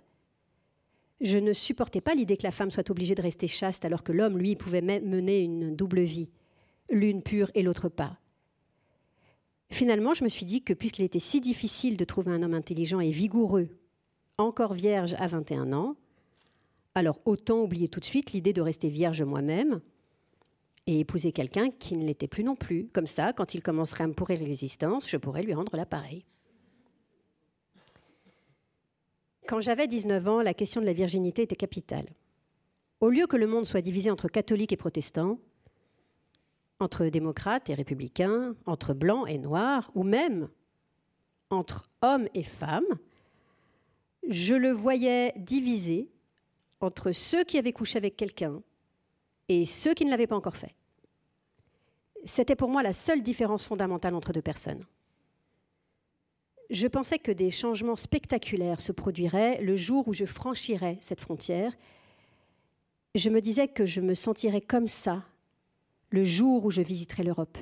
je ne supportais pas l'idée que la femme soit obligée de rester chaste alors que l'homme, lui, pouvait mener une double vie, l'une pure et l'autre pas. Finalement, je me suis dit que puisqu'il était si difficile de trouver un homme intelligent et vigoureux, encore vierge à 21 ans, alors autant oublier tout de suite l'idée de rester vierge moi-même et épouser quelqu'un qui ne l'était plus non plus. Comme ça, quand il commencerait à me pourrir l'existence, je pourrais lui rendre l'appareil. Quand j'avais 19 ans, la question de la virginité était capitale. Au lieu que le monde soit divisé entre catholiques et protestants, entre démocrates et républicains, entre blancs et noirs, ou même entre hommes et femmes, je le voyais divisé entre ceux qui avaient couché avec quelqu'un et ceux qui ne l'avaient pas encore fait. C'était pour moi la seule différence fondamentale entre deux personnes. Je pensais que des changements spectaculaires se produiraient le jour où je franchirais cette frontière. Je me disais que je me sentirais comme ça le jour où je visiterais l'Europe.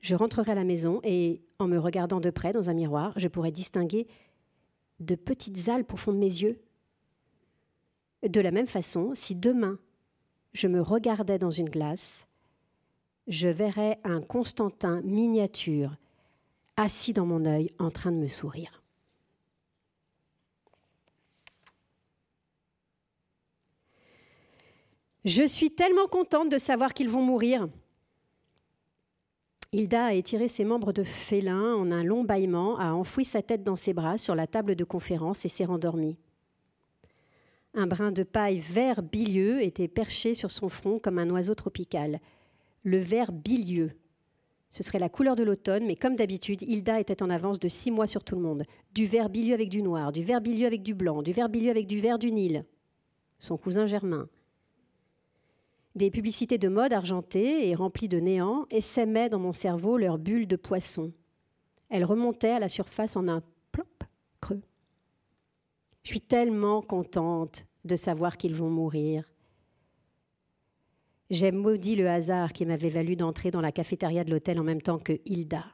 Je rentrerai à la maison et, en me regardant de près dans un miroir, je pourrais distinguer de petites alpes au fond de mes yeux. De la même façon, si demain je me regardais dans une glace, je verrais un Constantin miniature assis dans mon œil en train de me sourire. Je suis tellement contente de savoir qu'ils vont mourir. Hilda a étiré ses membres de félin en un long bâillement, a enfoui sa tête dans ses bras sur la table de conférence et s'est rendormie. Un brin de paille vert bilieux était perché sur son front comme un oiseau tropical. Le vert bilieux. Ce serait la couleur de l'automne, mais comme d'habitude, Hilda était en avance de six mois sur tout le monde. Du vert bilieux avec du noir, du vert bilieux avec du blanc, du vert bilieux avec du vert du Nil. Son cousin Germain. Des publicités de mode argentées et remplies de néant essaimaient dans mon cerveau leurs bulles de poisson. Elles remontaient à la surface en un plop creux. Je suis tellement contente de savoir qu'ils vont mourir. J'ai maudit le hasard qui m'avait valu d'entrer dans la cafétéria de l'hôtel en même temps que Hilda.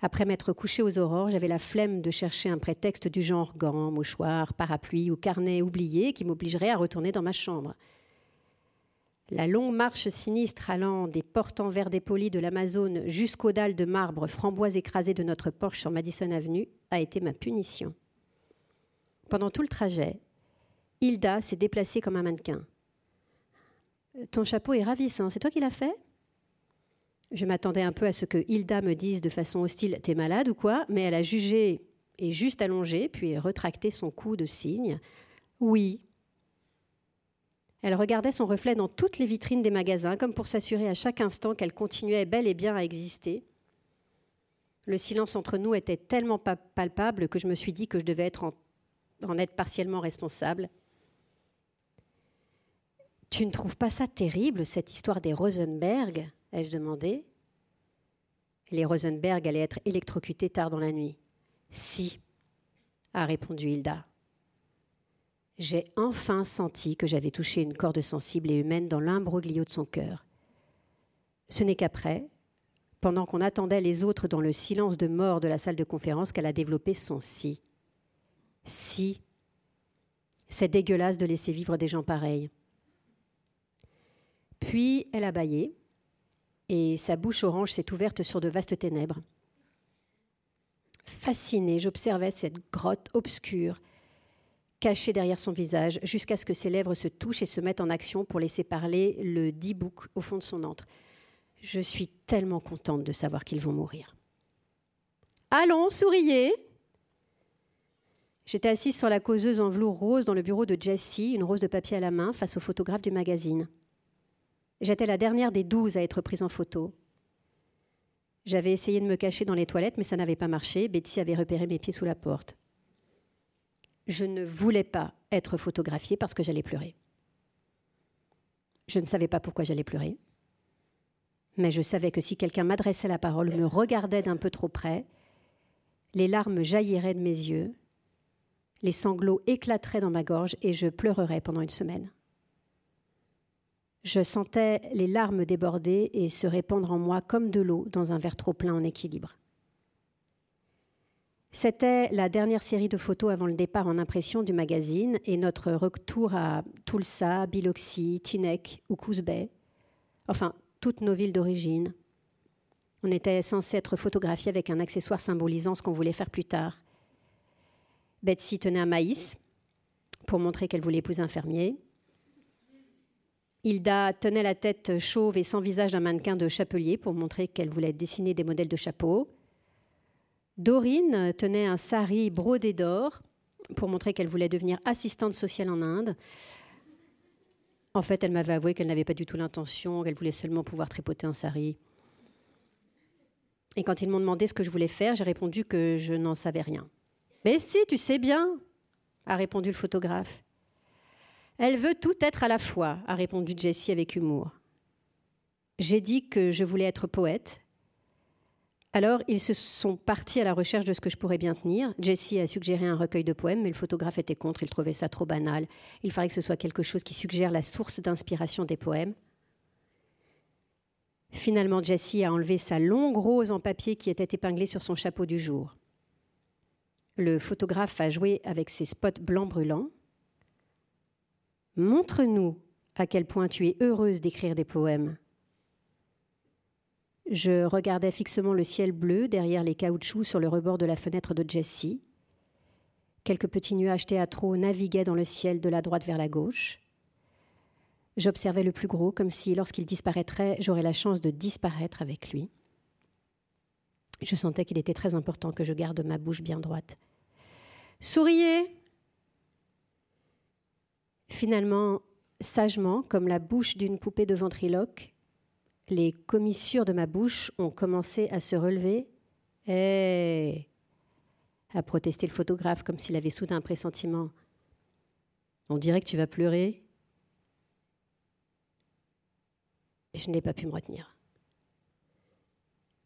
Après m'être couché aux aurores, j'avais la flemme de chercher un prétexte du genre gants, mouchoir, parapluie ou carnet oublié qui m'obligerait à retourner dans ma chambre. La longue marche sinistre allant des portes en verre dépoli de l'Amazone jusqu'aux dalles de marbre framboise écrasées de notre Porsche sur Madison Avenue a été ma punition. Pendant tout le trajet, Hilda s'est déplacée comme un mannequin. Ton chapeau est ravissant, c'est toi qui l'as fait? Je m'attendais un peu à ce que Hilda me dise de façon hostile T'es malade ou quoi? Mais elle a jugé et juste allongé, puis retracté son cou de cygne. Oui, elle regardait son reflet dans toutes les vitrines des magasins, comme pour s'assurer à chaque instant qu'elle continuait bel et bien à exister. Le silence entre nous était tellement palpable que je me suis dit que je devais en, être partiellement responsable. Tu ne trouves pas ça terrible, cette histoire des Rosenberg ai-je demandé. Les Rosenberg allaient être électrocutés tard dans la nuit. Si, a répondu Hilda. J'ai enfin senti que j'avais touché une corde sensible et humaine dans l'imbroglio de son cœur. Ce n'est qu'après, pendant qu'on attendait les autres dans le silence de mort de la salle de conférence, qu'elle a développé son si. Si. C'est dégueulasse de laisser vivre des gens pareils. Puis elle a bâillé, et sa bouche orange s'est ouverte sur de vastes ténèbres. Fascinée, j'observais cette grotte obscure, caché derrière son visage, jusqu'à ce que ses lèvres se touchent et se mettent en action pour laisser parler le D-book au fond de son antre. Je suis tellement contente de savoir qu'ils vont mourir. Allons, souriez J'étais assise sur la causeuse en velours rose dans le bureau de Jessie, une rose de papier à la main, face au photographe du magazine. J'étais la dernière des douze à être prise en photo. J'avais essayé de me cacher dans les toilettes, mais ça n'avait pas marché. Betsy avait repéré mes pieds sous la porte je ne voulais pas être photographiée parce que j'allais pleurer. Je ne savais pas pourquoi j'allais pleurer, mais je savais que si quelqu'un m'adressait la parole, me regardait d'un peu trop près, les larmes jailliraient de mes yeux, les sanglots éclateraient dans ma gorge et je pleurerais pendant une semaine. Je sentais les larmes déborder et se répandre en moi comme de l'eau dans un verre trop plein en équilibre. C'était la dernière série de photos avant le départ en impression du magazine et notre retour à Tulsa, Biloxi, Tinek ou Coos Bay. Enfin, toutes nos villes d'origine. On était censé être photographié avec un accessoire symbolisant ce qu'on voulait faire plus tard. Betsy tenait un maïs pour montrer qu'elle voulait épouser un fermier. Hilda tenait la tête chauve et sans visage d'un mannequin de chapelier pour montrer qu'elle voulait dessiner des modèles de chapeaux. Dorine tenait un sari brodé d'or pour montrer qu'elle voulait devenir assistante sociale en Inde. En fait, elle m'avait avoué qu'elle n'avait pas du tout l'intention, qu'elle voulait seulement pouvoir tripoter un sari. Et quand ils m'ont demandé ce que je voulais faire, j'ai répondu que je n'en savais rien. Mais si, tu sais bien, a répondu le photographe. Elle veut tout être à la fois, a répondu Jessie avec humour. J'ai dit que je voulais être poète. Alors, ils se sont partis à la recherche de ce que je pourrais bien tenir. Jessie a suggéré un recueil de poèmes, mais le photographe était contre, il trouvait ça trop banal. Il fallait que ce soit quelque chose qui suggère la source d'inspiration des poèmes. Finalement, Jessie a enlevé sa longue rose en papier qui était épinglée sur son chapeau du jour. Le photographe a joué avec ses spots blancs brûlants. Montre-nous à quel point tu es heureuse d'écrire des poèmes. Je regardais fixement le ciel bleu derrière les caoutchoucs sur le rebord de la fenêtre de Jessie. Quelques petits nuages théâtraux naviguaient dans le ciel de la droite vers la gauche. J'observais le plus gros comme si, lorsqu'il disparaîtrait, j'aurais la chance de disparaître avec lui. Je sentais qu'il était très important que je garde ma bouche bien droite. Souriez Finalement, sagement, comme la bouche d'une poupée de ventriloque, les commissures de ma bouche ont commencé à se relever. Eh a protesté le photographe comme s'il avait soudain un pressentiment. On dirait que tu vas pleurer. je n'ai pas pu me retenir.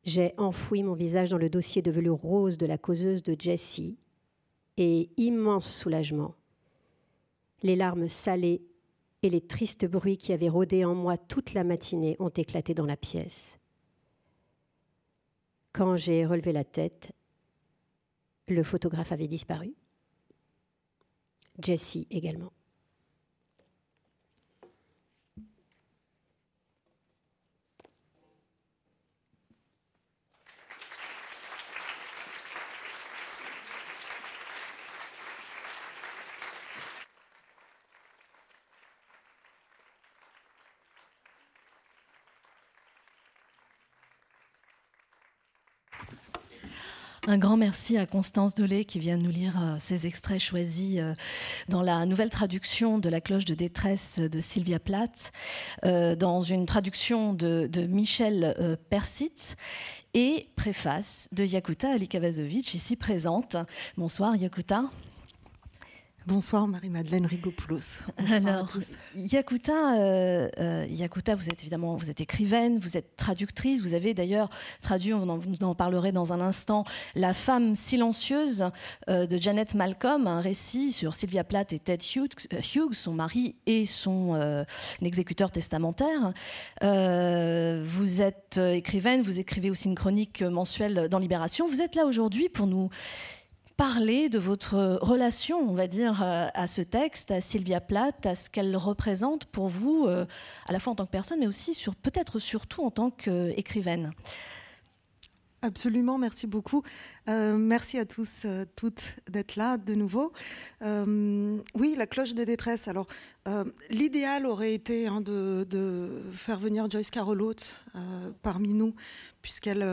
J'ai enfoui mon visage dans le dossier de velours rose de la causeuse de Jessie et immense soulagement. Les larmes salées et les tristes bruits qui avaient rôdé en moi toute la matinée ont éclaté dans la pièce. Quand j'ai relevé la tête, le photographe avait disparu. Jessie également. Un grand merci à Constance Dolé qui vient nous lire euh, ces extraits choisis euh, dans la nouvelle traduction de La cloche de détresse de Sylvia Plath, euh, dans une traduction de, Michel Persitz et préface de Yakuta Alikavazovic, ici présente. Bonsoir Yakuta. Bonsoir Marie-Madeleine Rigopoulos. Alors, à tous. Yakuta, euh, euh, Yakuta, vous êtes évidemment vous êtes écrivaine, vous êtes traductrice, vous avez d'ailleurs traduit, on en, en parlerait dans un instant, La femme silencieuse euh, de Janet Malcolm, un récit sur Sylvia Plath et Ted Hughes, son mari et son exécuteur testamentaire. vous êtes écrivaine, vous écrivez aussi une chronique mensuelle dans Libération. Vous êtes là aujourd'hui pour nous parler de votre relation, on va dire, euh, à ce texte, à Sylvia Plath, à ce qu'elle représente pour vous, euh, à la fois en tant que personne, mais aussi peut-être surtout en tant qu'écrivaine. Absolument, merci beaucoup. Euh, merci à tous, toutes d'être là de nouveau. oui, la cloche de détresse. Alors, l'idéal aurait été hein, de, de, faire venir Joyce Carol Oates parmi nous, puisqu'elle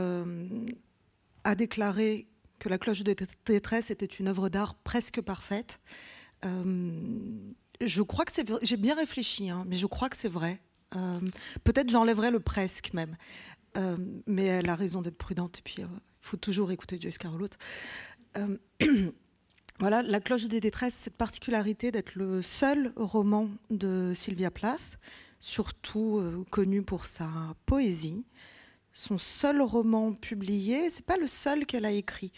a déclaré que La cloche de détresse était une œuvre d'art presque parfaite. Euh, je crois que c'est J'ai bien réfléchi, hein, mais je crois que c'est vrai. Euh, peut-être j'enlèverai le presque même. Euh, mais elle a raison d'être prudente. Et puis, il faut toujours écouter Joyce Carol voilà, La cloche des détresses, cette particularité d'être le seul roman de Sylvia Plath, surtout connu pour sa poésie son seul roman publié. C'est pas le seul qu'elle a écrit.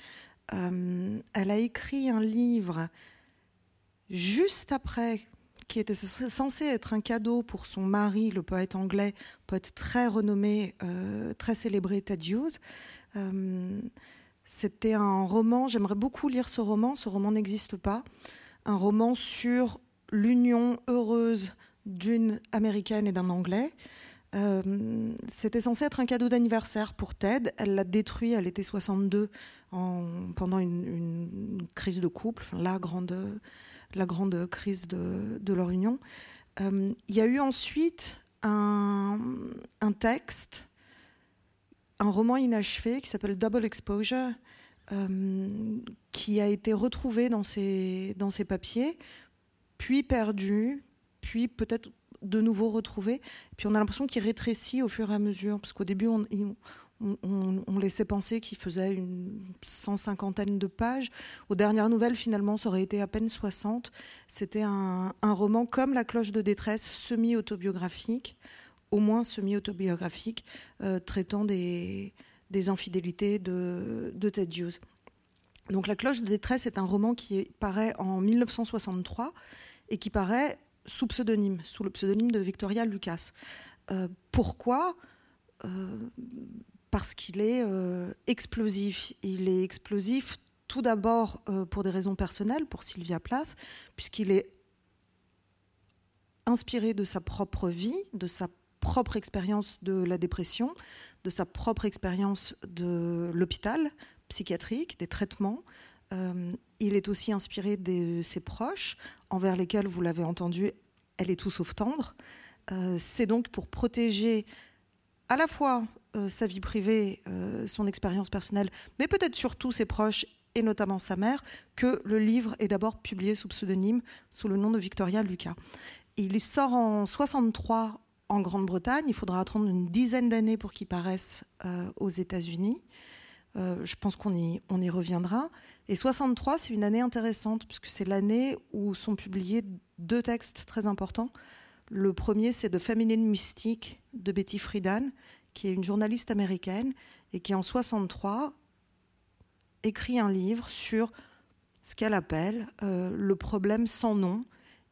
Euh, elle a écrit un livre juste après, qui était censé être un cadeau pour son mari, le poète anglais, poète très renommé, euh, très célébré, Ted Hughes. Euh, c'était un roman, j'aimerais beaucoup lire ce roman, ce roman n'existe pas, un roman sur l'union heureuse d'une américaine et d'un anglais. Euh, c'était censé être un cadeau d'anniversaire pour Ted. Elle l'a détruit à l'été 62 en, pendant une, crise de couple, la, grande, la grande crise de, leur union. Euh, il y a eu ensuite un, texte, un roman inachevé qui s'appelle Double Exposure, euh, qui a été retrouvé dans ses, dans ses papiers, puis perdu, puis peut-être de nouveau retrouvé. Puis on a l'impression qu'il rétrécit au fur et à mesure, parce qu'au début, on, laissait penser qu'il faisait une cent cinquantaine de pages. Aux dernières nouvelles, finalement, ça aurait été à peine 60. C'était un, roman comme La cloche de détresse, semi-autobiographique, au moins semi-autobiographique, euh, traitant des, infidélités de, de Ted Hughes. Donc La cloche de détresse est un roman qui paraît en 1963 et qui paraît sous pseudonyme, sous le pseudonyme de Victoria Lucas. Euh, pourquoi? Euh, Parce qu'il est euh, explosif. Il est explosif tout d'abord pour des raisons personnelles, pour Sylvia Plath, puisqu'il est inspiré de sa propre vie, de sa propre expérience de la dépression, de sa propre expérience de l'hôpital psychiatrique, des traitements. Il est aussi inspiré de ses proches, envers lesquels, vous l'avez entendu, elle est tout sauf tendre. Euh, c'est donc pour protéger à la fois euh, sa vie privée, euh, son expérience personnelle, mais peut-être surtout ses proches et notamment sa mère, que le livre est d'abord publié sous pseudonyme, sous le nom de Victoria Lucas. Il sort en 63 en Grande-Bretagne. Il faudra attendre une dizaine d'années pour qu'il paraisse aux États-Unis. je pense qu'on y, on y reviendra. Et 63, c'est une année intéressante, puisque c'est l'année où sont publiés deux textes très importants. Le premier, c'est The Feminine Mystique de Betty Friedan, qui est une journaliste américaine et qui, en 63, écrit un livre sur ce qu'elle appelle euh, le problème sans nom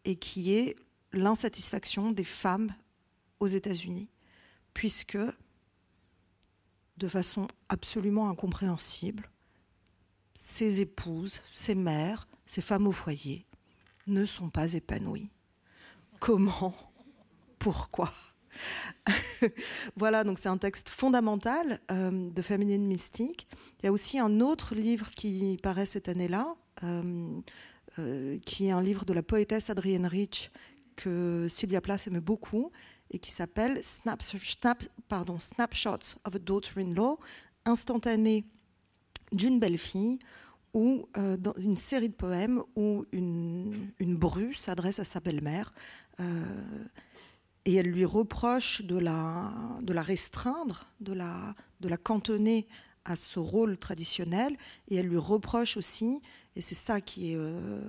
et qui est l'insatisfaction des femmes aux États-Unis, puisque, de façon absolument incompréhensible, ces épouses, ces mères, ces femmes au foyer ne sont pas épanouies. Comment? Pourquoi voilà, donc c'est un texte fondamental euh, de féminine mystique. Il y a aussi un autre livre qui paraît cette année-là, euh, euh, qui est un livre de la poétesse Adrienne Rich que Sylvia Plath aime beaucoup et qui s'appelle Snap, Snapshots of a Daughter-in-Law, instantané d'une belle fille ou dans une série de poèmes où une, une bru s'adresse à sa belle-mère et elle lui reproche de la, de la restreindre, de la, de la cantonner à ce rôle traditionnel, et elle lui reproche aussi, et c'est ça qui est euh,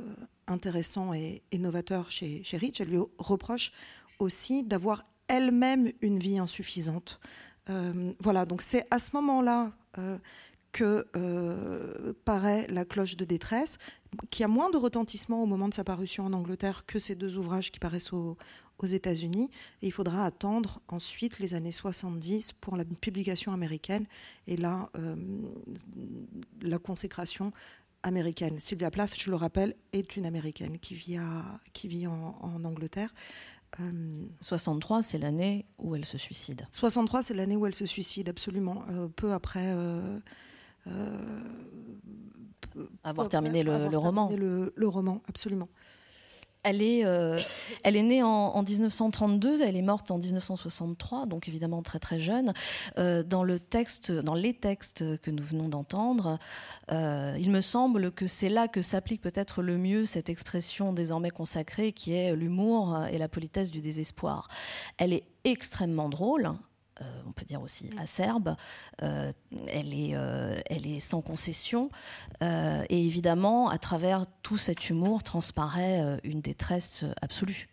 intéressant et, novateur chez, chez Rich, elle lui reproche aussi d'avoir elle-même une vie insuffisante. Euh, voilà, donc c'est à ce moment-là euh, que paraît La cloche de détresse, qui a moins de retentissement au moment de sa parution en Angleterre que ces deux ouvrages qui paraissent au, aux États-Unis. Et il faudra attendre ensuite les années 70 pour la publication américaine et là, euh, la consécration américaine. Sylvia Plath, je le rappelle, est une américaine qui vit, qui vit en, Angleterre. 63, euh, c'est l'année où elle se suicide. 63, c'est l'année où elle se suicide, absolument. Euh, peu après. Avoir terminé le, roman. le roman, absolument. Elle est, euh, elle est née en, 1932, elle est morte en 1963, donc évidemment très très jeune. Euh, dans, le texte, dans les textes que nous venons d'entendre, euh, il me semble que c'est là que s'applique peut-être le mieux cette expression désormais consacrée qui est l'humour et la politesse du désespoir. Elle est extrêmement drôle, euh, on peut dire aussi acerbe, euh, elle, est, euh, elle est sans concession. et évidemment, à travers tout cet humour transparaît une détresse absolue.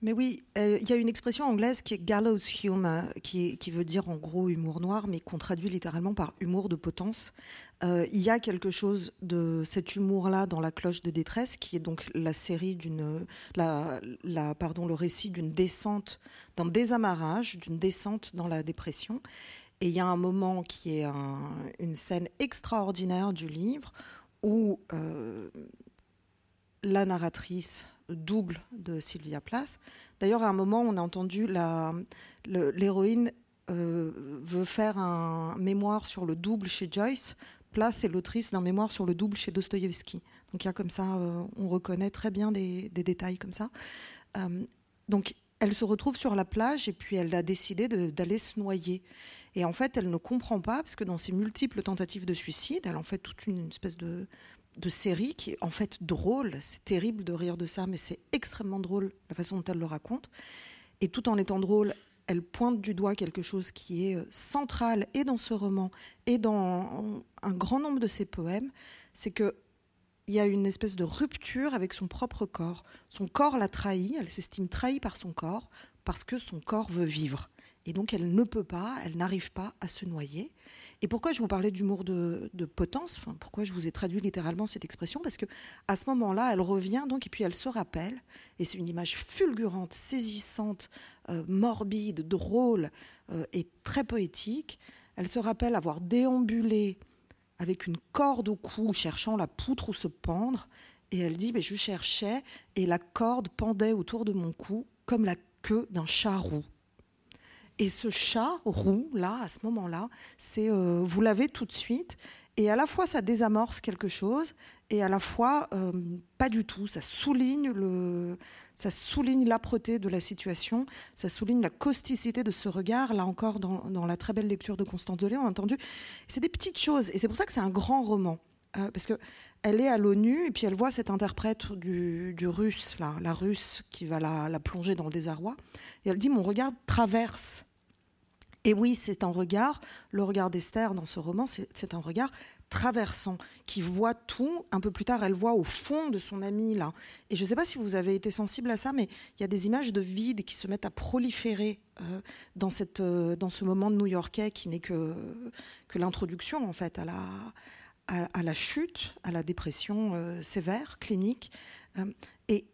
Mais oui, il y a une expression anglaise qui est gallows humor, qui, qui, veut dire en gros humour noir, mais qu'on traduit littéralement par humour de potence. il y a quelque chose de cet humour-là dans La cloche de détresse, qui est donc la série d'une, la, la, pardon, le récit d'une descente d'un désamarrage, d'une descente dans la dépression. Et il y a un moment qui est une scène extraordinaire du livre où euh, la narratrice double de Sylvia Plath. D'ailleurs, à un moment, on a entendu l'héroïne euh, veut faire un mémoire sur le double chez Joyce. Plath est l'autrice d'un mémoire sur le double chez Dostoïevski. Donc il y a comme ça, euh, on reconnaît très bien des, détails comme ça. donc elle se retrouve sur la plage et puis elle a décidé d'aller se noyer. Et en fait, elle ne comprend pas, parce que dans ses multiples tentatives de suicide, elle en fait toute une espèce de, série qui est en fait drôle. C'est terrible de rire de ça, mais c'est extrêmement drôle la façon dont elle le raconte. Et tout en étant drôle, elle pointe du doigt quelque chose qui est central et dans ce roman et dans un grand nombre de ses poèmes, c'est que il y a une espèce de rupture avec son propre corps. Son corps l'a trahie, elle s'estime trahie par son corps parce que son corps veut vivre. Et donc elle ne peut pas, elle n'arrive pas à se noyer. Et pourquoi je vous parlais d'humour de, potence Pourquoi je vous ai traduit littéralement cette expression? Parce que à ce moment-là, elle revient donc et puis elle se rappelle. Et c'est une image fulgurante, saisissante, euh, morbide, drôle euh, et très poétique. Elle se rappelle avoir déambulé avec une corde au cou, cherchant la poutre où se pendre. Et elle dit, mais je cherchais, et la corde pendait autour de mon cou comme la queue d'un chat roux. Et ce chat roux, là, à ce moment-là, c'est euh, vous l'avez tout de suite. Et à la fois, ça désamorce quelque chose, et à la fois, euh, pas du tout. Ça souligne le, ça souligne l'âpreté de la situation, ça souligne la causticité de ce regard. Là encore, dans, la très belle lecture de Constance Delay, on a entendu. C'est des petites choses, et c'est pour ça que c'est un grand roman, euh, parce que elle est à l'ONU et puis elle voit cet interprète du, russe, là, la russe, qui va la, la, plonger dans le désarroi. Et elle dit Mon regard traverse et oui, c'est un regard, le regard d'Esther dans ce roman, c'est un regard traversant, qui voit tout. Un peu plus tard, elle voit au fond de son ami là. Et je ne sais pas si vous avez été sensible à ça, mais il y a des images de vide qui se mettent à proliférer euh, dans, cette, euh, dans ce moment new-yorkais qui n'est que, que l'introduction en fait à la, à, la chute, à la dépression euh, sévère, clinique. et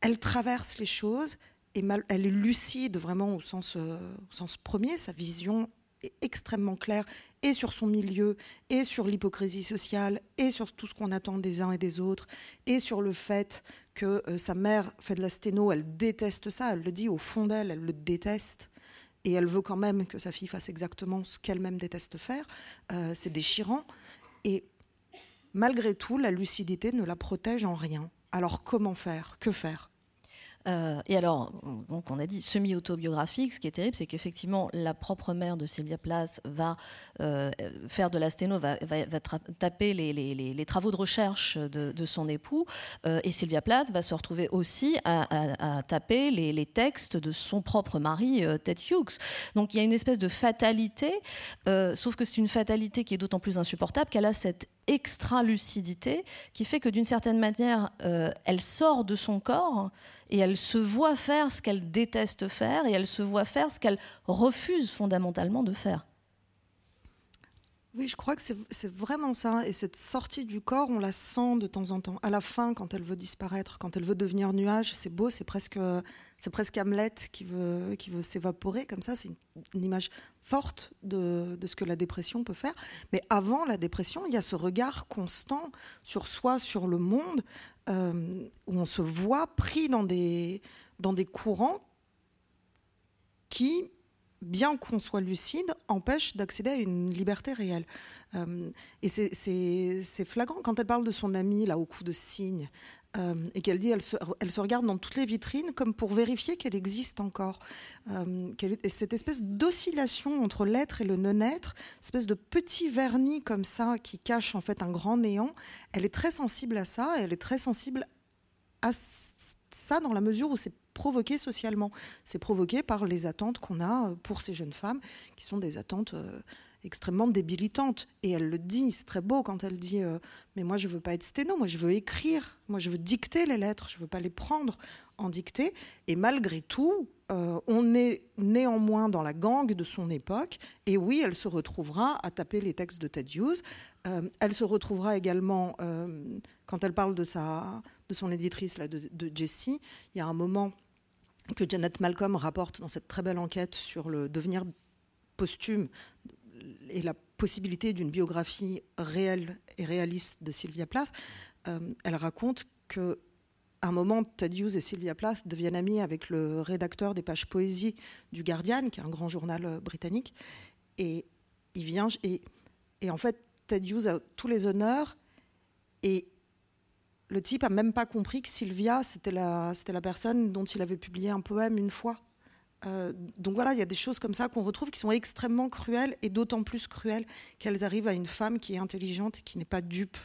elle traverse les choses, elle est lucide vraiment au sens, au sens premier, sa vision extrêmement claire et sur son milieu, et sur l'hypocrisie sociale, et sur tout ce qu'on attend des uns et des autres, et sur le fait que euh, sa mère fait de la sténo, elle déteste ça, elle le dit au fond d'elle, elle le déteste, et elle veut quand même que sa fille fasse exactement ce qu'elle-même déteste faire, euh, c'est déchirant, et malgré tout, la lucidité ne la protège en rien. Alors comment faire? Que faire? Euh, et alors, donc on a dit semi-autobiographique. Ce qui est terrible, c'est qu'effectivement, la propre mère de Sylvia Plath va euh, faire de la sténo, va, taper les, travaux de recherche de, son époux. Euh, et Sylvia Plath va se retrouver aussi à, taper les, textes de son propre mari, Ted Hughes. Donc il y a une espèce de fatalité, sauf que c'est une fatalité qui est d'autant plus insupportable qu'elle a cette extra-lucidité qui fait que d'une certaine manière, elle sort de son corps et elle se voit faire ce qu'elle déteste faire et elle se voit faire ce qu'elle refuse fondamentalement de faire. Oui, je crois que c'est vraiment ça. Et cette sortie du corps, on la sent de temps en temps. À la fin, quand elle veut disparaître, quand elle veut devenir nuage, c'est beau, c'est presque, c'est presque Hamlet qui veut, s'évaporer comme ça. C'est une, image forte de, ce que la dépression peut faire. Mais avant la dépression, il y a ce regard constant sur soi, sur le monde, euh, où on se voit pris dans des courants qui, bien qu'on soit lucide, empêchent d'accéder à une liberté réelle. Euh, et c'est flagrant quand elle parle de son amie là au coup de cygne, euh, et qu'elle dit elle se, elle se, regarde dans toutes les vitrines comme pour vérifier qu'elle existe encore. Euh, cette espèce d'oscillation entre l'être et le non-être, espèce de petit vernis comme ça qui cache en fait un grand néant, elle est très sensible à ça, et elle est très sensible à ça dans la mesure où c'est provoqué socialement. C'est provoqué par les attentes qu'on a pour ces jeunes femmes, qui sont des attentes euh, extrêmement débilitante. Et elle le dit, c'est très beau quand elle dit euh, Mais moi, je veux pas être sténo, moi, je veux écrire, moi, je veux dicter les lettres, je veux pas les prendre en dictée. Et malgré tout, euh, on est néanmoins dans la gang de son époque. Et oui, elle se retrouvera à taper les textes de Ted Hughes. Euh, elle se retrouvera également, quand elle parle de, sa, de son éditrice, là, de Jessie, il y a un moment que Janet Malcolm rapporte dans cette très belle enquête sur le devenir posthume et la possibilité d'une biographie réelle et réaliste de Sylvia Plath, euh, elle raconte que un moment, Ted Hughes et Sylvia Plath deviennent amis avec le rédacteur des pages poésie du Guardian, qui est un grand journal euh, britannique. Et il vient, et, en fait, Ted Hughes a tous les honneurs. Et le type a même pas compris que Sylvia, c'était la, personne dont il avait publié un poème une fois. Euh, donc voilà, il y a des choses comme ça qu'on retrouve qui sont extrêmement cruelles et d'autant plus cruelles qu'elles arrivent à une femme qui est intelligente et qui n'est pas dupe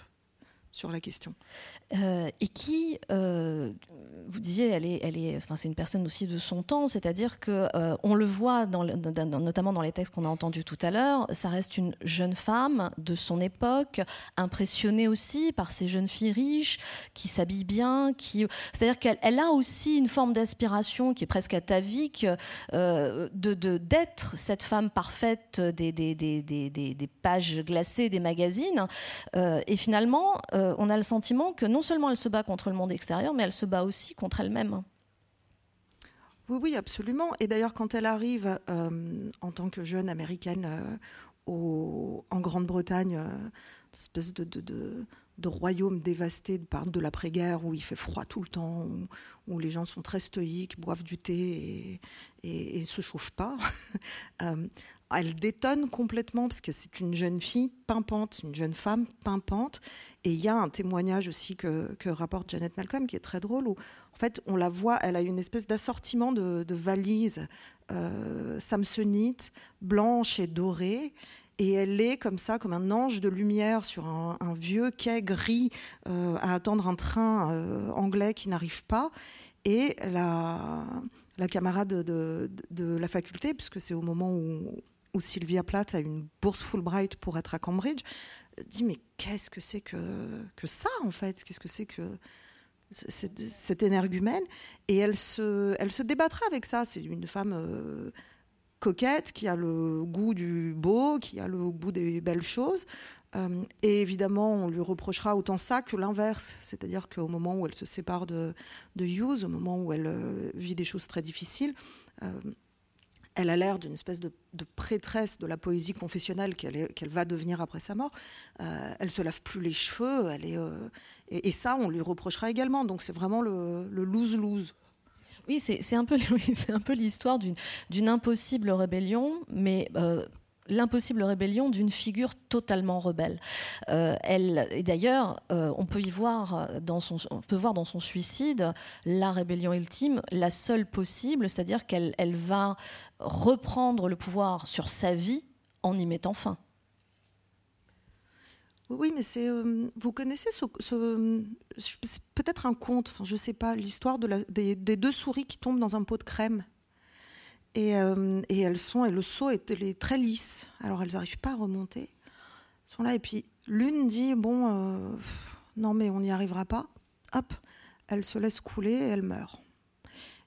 sur la question. Euh, et qui, euh, vous disiez, elle est, elle est, enfin, c'est une personne aussi de son temps, c'est-à-dire que euh, on le voit, notamment dans les textes qu'on a entendus tout à l'heure, ça reste une jeune femme de son époque, impressionnée aussi par ces jeunes filles riches qui s'habillent bien, qui, c'est-à-dire qu'elle a aussi une forme d'aspiration qui est presque atavique de, de d'être cette femme parfaite des, des, des, des, pages glacées des magazines, et finalement euh, on a le sentiment que non seulement elle se bat contre le monde extérieur, mais elle se bat aussi contre elle-même. Oui, oui, absolument. Et d'ailleurs, quand elle arrive euh, en tant que jeune américaine euh, en Grande-Bretagne, espèce de, de, royaume dévasté par de l'après-guerre où il fait froid tout le temps, où, les gens sont très stoïques, boivent du thé et ne se chauffent pas. elle détonne complètement parce que c'est une jeune fille pimpante, une jeune femme pimpante. Et il y a un témoignage aussi que, rapporte Janet Malcolm qui est très drôle où en fait on la voit, elle a une espèce d'assortiment de, valises euh, samsonites, blanches et dorées. Et elle est comme ça, comme un ange de lumière sur un, vieux quai gris euh, à attendre un train euh, anglais qui n'arrive pas. Et la, camarade de, de, la faculté, puisque c'est au moment où, où Sylvia Plath a une bourse Fulbright pour être à Cambridge, dit mais qu'est-ce que c'est que, que ça en fait? Qu'est-ce que c'est que cet énergumène Et elle se, elle se débattra avec ça. C'est une femme euh, coquette qui a le goût du beau, qui a le goût des belles choses. Euh, et évidemment, on lui reprochera autant ça que l'inverse. C'est-à-dire qu'au moment où elle se sépare de, de Hughes, au moment où elle euh, vit des choses très difficiles, elle a l'air d'une espèce de, prêtresse de la poésie confessionnelle qu'elle va devenir après sa mort. Euh, elle se lave plus les cheveux, euh, et, ça, on lui reprochera également. Donc c'est vraiment le lose-lose. Oui, c'est un peu, peu l'histoire d'une impossible rébellion, mais euh, l'impossible rébellion d'une figure totalement rebelle. Euh, elle, et d'ailleurs, euh, on peut y voir dans son, on peut voir dans son suicide la rébellion ultime, la seule possible, c'est-à-dire qu'elle elle va reprendre le pouvoir sur sa vie en y mettant fin. Oui, mais c'est. Euh, vous connaissez ce, peut-être un conte, enfin, je sais pas, l'histoire de des, des, deux souris qui tombent dans un pot de crème. Euh, et, elles sont, et le saut est, très lisse. Alors elles n'arrivent pas à remonter. Elles sont là. Et puis l'une dit Bon, euh, non, mais on n'y arrivera pas. Hop, elle se laisse couler et elle meurt.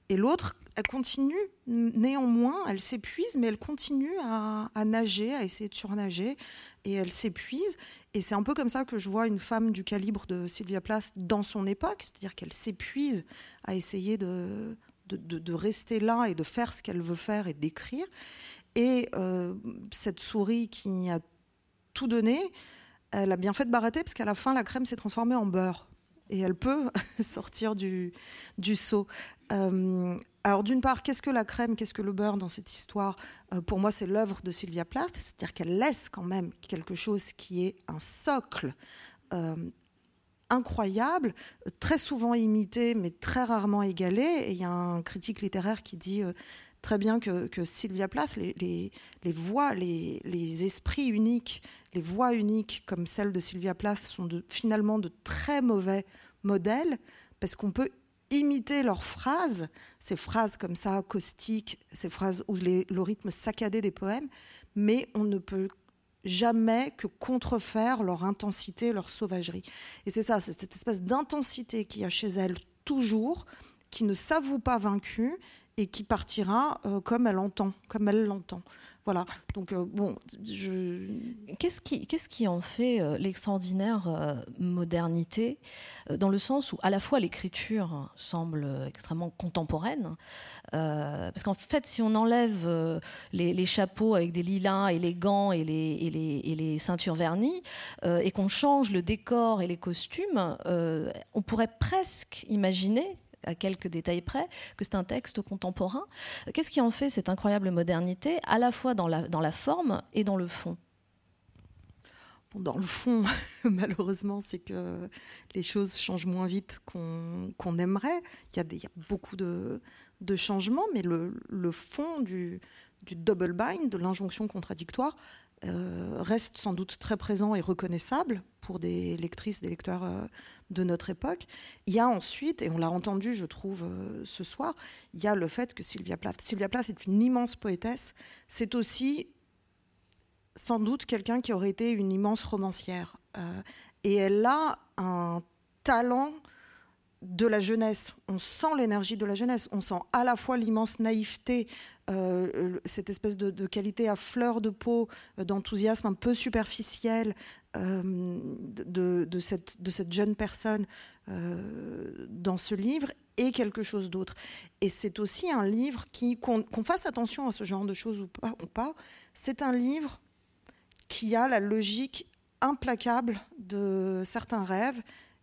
Et l'autre, elle continue, néanmoins, elle s'épuise, mais elle continue à, nager, à essayer de surnager, et elle s'épuise. Et c'est un peu comme ça que je vois une femme du calibre de Sylvia Plath dans son époque, c'est-à-dire qu'elle s'épuise à essayer de, de, rester là et de faire ce qu'elle veut faire et d'écrire. Et euh, cette souris qui a tout donné, elle a bien fait de barreter parce qu'à la fin, la crème s'est transformée en beurre. Et elle peut sortir du, du seau. Euh, alors d'une part, qu'est-ce que la crème, qu'est-ce que le beurre dans cette histoire? Euh, Pour moi, c'est l'œuvre de Sylvia Plath, c'est-à-dire qu'elle laisse quand même quelque chose qui est un socle incroyable, très souvent imité, mais très rarement égalé. Et il y a un critique littéraire qui dit euh, très bien que, Sylvia Plath, les, voix, les, esprits uniques, les voix uniques comme celle de Sylvia Plath sont finalement de très mauvais modèles, parce qu'on peut imiter leurs phrases, ces phrases comme ça, caustiques, ces phrases où le rythme saccadé des poèmes, mais on ne peut jamais que contrefaire leur intensité, leur sauvagerie. Et c'est ça, c'est cette espèce d'intensité qu'il y a chez elle toujours, qui ne s'avoue pas vaincue et qui partira euh, comme elle entend, comme elle l'entend. Voilà. Donc euh, bon, qu'est-ce qui, qu'est-ce qui en fait euh, l'extraordinaire modernité, dans le sens où à la fois l'écriture semble extrêmement contemporaine, parce qu'en fait, si on enlève les, chapeaux avec des lilas et les gants et les, et les, et les ceintures vernies, et qu'on change le décor et les costumes, on pourrait presque imaginer à quelques détails près, que c'est un texte contemporain. Qu'est-ce qui en fait cette incroyable modernité, à la fois dans la, dans la forme et dans le fond? Dans le fond, malheureusement, c'est que les choses changent moins vite qu'on aimerait. Il y, a il y, a beaucoup de, de changements, mais le, le fond du, du, double bind, de l'injonction contradictoire, reste sans doute très présent et reconnaissable pour des lectrices, des lecteurs de notre époque. Il y a ensuite, et on l'a entendu, je trouve, ce soir, il y a le fait que Sylvia Plath, Sylvia Plath est une immense poétesse. C'est aussi sans doute quelqu'un qui aurait été une immense romancière. et elle a un talent de la jeunesse. On sent l'énergie de la jeunesse. On sent à la fois l'immense naïveté, euh, cette espèce de, qualité à fleur de peau, euh, d'enthousiasme un peu superficiel euh, de, cette, jeune personne dans ce livre et quelque chose d'autre. Et c'est aussi un livre qui, qu'on fasse attention à ce genre de choses ou pas, ou pas c'est un livre qui a la logique implacable de certains rêves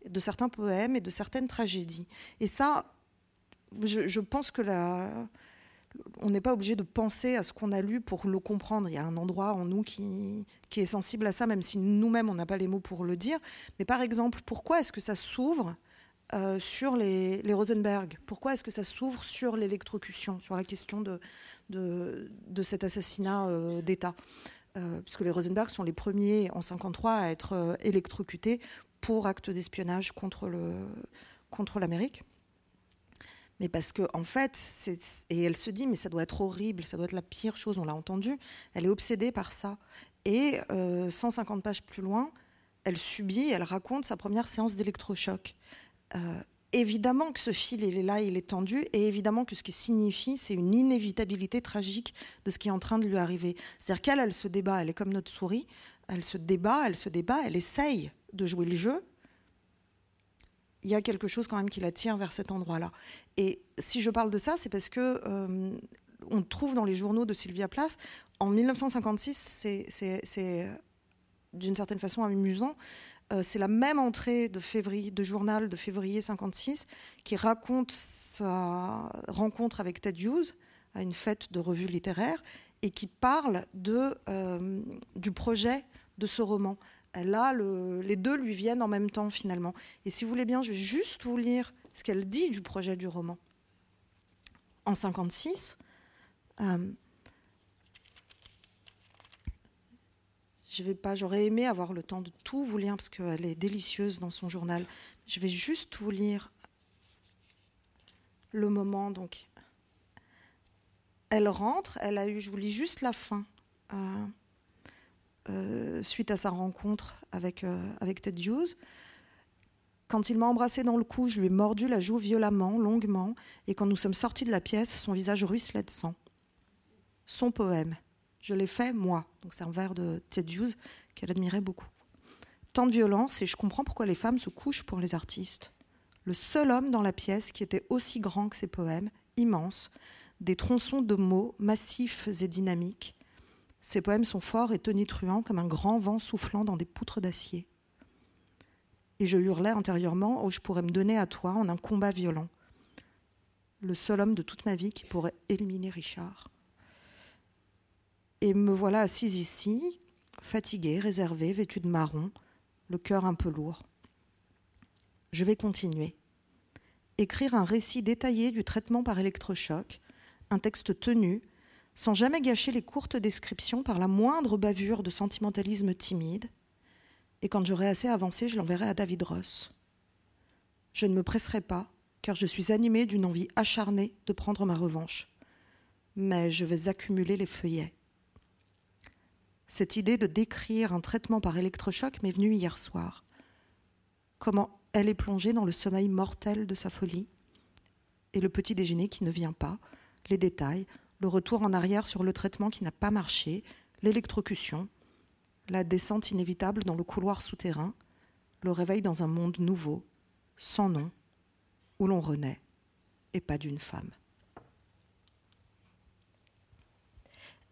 de certains poèmes et de certaines tragédies. Et ça, je, pense que la, on n'est pas obligé de penser à ce qu'on a lu pour le comprendre. Il y a un endroit en nous qui, qui est sensible à ça, même si nous-mêmes, on n'a pas les mots pour le dire. Mais par exemple, pourquoi est-ce que ça s'ouvre euh, sur les, Rosenberg? Pourquoi est-ce que ça s'ouvre sur l'électrocution, sur la question de, de, cet assassinat euh, d'État? Euh, puisque les Rosenberg sont les premiers en 53 à être électrocutés pour acte d'espionnage contre, l'Amérique. Mais parce que, en fait, et elle se dit, mais ça doit être horrible, ça doit être la pire chose, on l'a entendu. Elle est obsédée par ça. Et 150 euh, pages plus loin, elle subit, elle raconte sa première séance d'électrochoc. Euh, évidemment que ce fil, il est là, il est tendu, et évidemment que ce qui signifie, c'est une inévitabilité tragique de ce qui est en train de lui arriver. C'est-à-dire qu'elle, elle se débat, elle est comme notre souris, elle se débat, elle se débat, elle essaye de jouer le jeu, il y a quelque chose quand même qui la tire vers cet endroit-là. Et si je parle de ça, c'est parce que euh, on trouve dans les journaux de Sylvia Plath, en 1956, c'est d'une certaine façon amusant. Euh, c'est la même entrée de journal de février 56 qui raconte sa rencontre avec Ted Hughes à une fête de revue littéraire et qui parle de, euh, du projet de ce roman là, les deux lui viennent en même temps finalement. Et si vous voulez bien, je vais juste vous lire ce qu'elle dit du projet du roman. En 56, euh, je vais pas, j'aurais aimé avoir le temps de tout vous lire parce qu'elle est délicieuse dans son journal. Je vais juste vous lire le moment. Donc, elle rentre, elle a eu, je vous lis juste la fin. Euh, euh, suite à sa rencontre avec, euh, avec Ted Hughes. Quand il m'a embrassé dans le cou, je lui ai mordu la joue violemment, longuement, et quand nous sommes sortis de la pièce, son visage ruisselait de sang. Son poème. Je l'ai fait, moi. Donc c'est un vers de Ted Hughes qu'elle admirait beaucoup. Tant de violence, et je comprends pourquoi les femmes se couchent pour les artistes. Le seul homme dans la pièce qui était aussi grand que ses poèmes, immense, des tronçons de mots massifs et dynamiques, ces poèmes sont forts et tonitruants comme un grand vent soufflant dans des poutres d'acier. Et je hurlais intérieurement Oh, je pourrais me donner à toi en un combat violent. Le seul homme de toute ma vie qui pourrait éliminer Richard. Et me voilà assise ici, fatiguée, réservée, vêtue de marron, le cœur un peu lourd. Je vais continuer. Écrire un récit détaillé du traitement par électrochoc, un texte tenu, sans jamais gâcher les courtes descriptions par la moindre bavure de sentimentalisme timide, et quand j'aurai assez avancé, je l'enverrai à David Ross. Je ne me presserai pas, car je suis animée d'une envie acharnée de prendre ma revanche. Mais je vais accumuler les feuillets. Cette idée de décrire un traitement par électrochoc m'est venue hier soir. Comment elle est plongée dans le sommeil mortel de sa folie, et le petit déjeuner qui ne vient pas, les détails, le retour en arrière sur le traitement qui n'a pas marché, l'électrocution, la descente inévitable dans le couloir souterrain, le réveil dans un monde nouveau, sans nom, où l'on renaît, et pas d'une femme.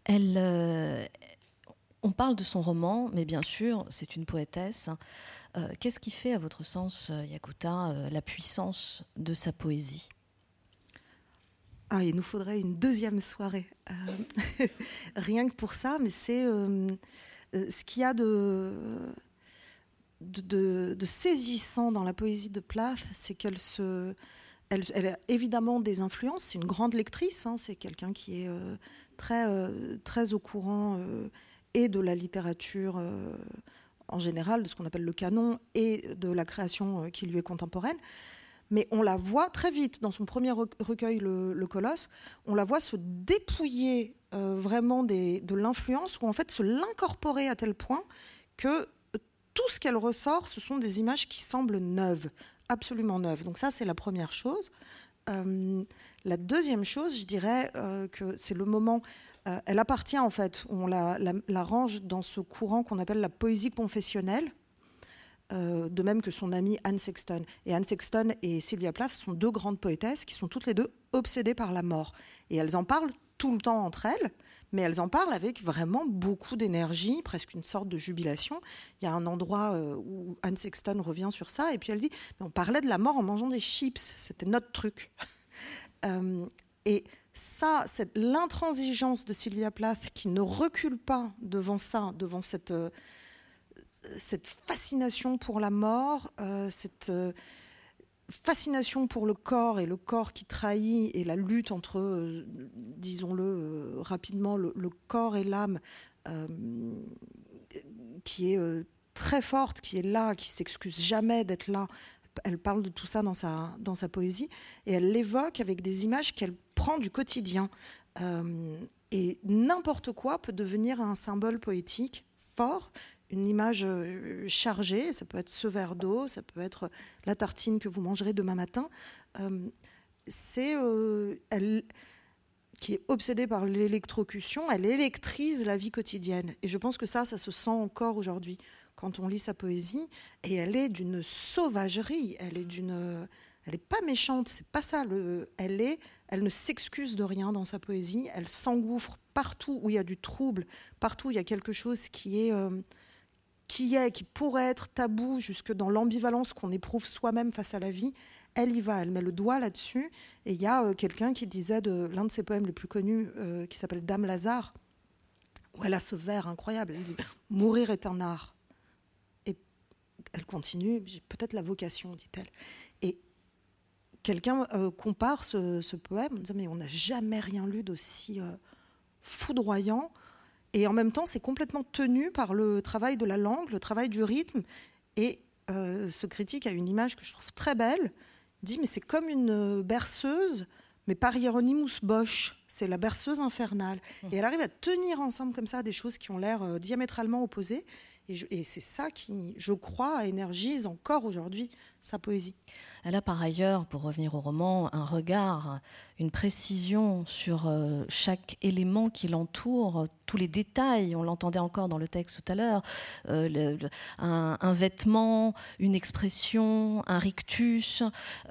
Elle, euh, on parle de son roman, mais bien sûr, c'est une poétesse. Euh, qu'est-ce qui fait, à votre sens, Yakuta, euh, la puissance de sa poésie? Ah, il nous faudrait une deuxième soirée. Euh, rien que pour ça, mais c'est euh, euh, ce qu'il y a de, saisissant dans la poésie de Plath, c'est qu'elle a évidemment des influences, c'est une grande lectrice, hein, c'est quelqu'un qui est très, très au courant et de la littérature en général, de ce qu'on appelle le canon, et de la création qui lui est contemporaine. Mais on la voit très vite dans son premier recueil, Le, Colosse, on la voit se dépouiller vraiment de l'influence, ou en fait se l'incorporer à tel point que tout ce qu'elle ressort, ce sont des images qui semblent neuves, absolument neuves. Donc ça, c'est la première chose. Euh, la deuxième chose, je dirais euh, que c'est le moment. Euh, elle appartient en fait, on la, range dans ce courant qu'on appelle la poésie confessionnelle, de même que son amie Anne Sexton. Et Anne Sexton et Sylvia Plath sont deux grandes poétesses qui sont toutes les deux obsédées par la mort. Et elles en parlent tout le temps entre elles mais elles en parlent avec vraiment beaucoup d'énergie, presque une sorte de jubilation. Il y a un endroit euh, où Anne Sexton revient sur ça, et puis elle dit On parlait de la mort en mangeant des chips, c'était notre truc. Euh, et ça, c'est l'intransigeance de Sylvia Plath qui ne recule pas devant ça, devant cette, euh, cette fascination pour la mort, cette fascination pour le corps et le corps qui trahit et la lutte entre, euh, disons-le euh, rapidement, le, corps et l'âme euh, qui est très forte, qui est là, qui s'excuse jamais d'être là. Elle parle de tout ça dans sa, dans sa poésie et elle l'évoque avec des images qu'elle prend du quotidien. et n'importe quoi peut devenir un symbole poétique fort une image euh, chargée, ça peut être ce verre d'eau, ça peut être la tartine que vous mangerez demain matin. Euh, c'est euh, elle qui est obsédée par l'électrocution, elle électrise la vie quotidienne. Et je pense que ça, ça se sent encore aujourd'hui quand on lit sa poésie. Et elle est d'une sauvagerie, elle est d'une, elle n'est pas méchante, c'est pas ça. Le, elle est, elle ne s'excuse de rien dans sa poésie. Elle s'engouffre partout où il y a du trouble, partout où il y a quelque chose qui est qui est, qui pourrait être tabou jusque dans l'ambivalence qu'on éprouve soi-même face à la vie, elle y va, elle met le doigt là-dessus. Et il y a euh, quelqu'un qui disait de l'un de ses poèmes les plus connus, euh, qui s'appelle Dame Lazare, où elle a ce vers incroyable. Elle dit Mourir est un art. Et elle continue, j'ai peut-être la vocation, dit-elle. Et quelqu'un euh, compare ce, poème en disant Mais on n'a jamais rien lu d'aussi foudroyant et en même temps, c'est complètement tenu par le travail de la langue, le travail du rythme. Et euh, ce critique a une image que je trouve très belle. Il dit, mais c'est comme une berceuse, mais par Hieronymus Bosch. C'est la berceuse infernale. Et elle arrive à tenir ensemble comme ça des choses qui ont l'air euh, diamétralement opposées. Et, et c'est ça qui, je crois, énergise encore aujourd'hui sa poésie. Elle a par ailleurs, pour revenir au roman, un regard, une précision sur euh, chaque élément qui l'entoure, tous les détails. On l'entendait encore dans le texte tout à l'heure. Euh, un, vêtement, une expression, un rictus.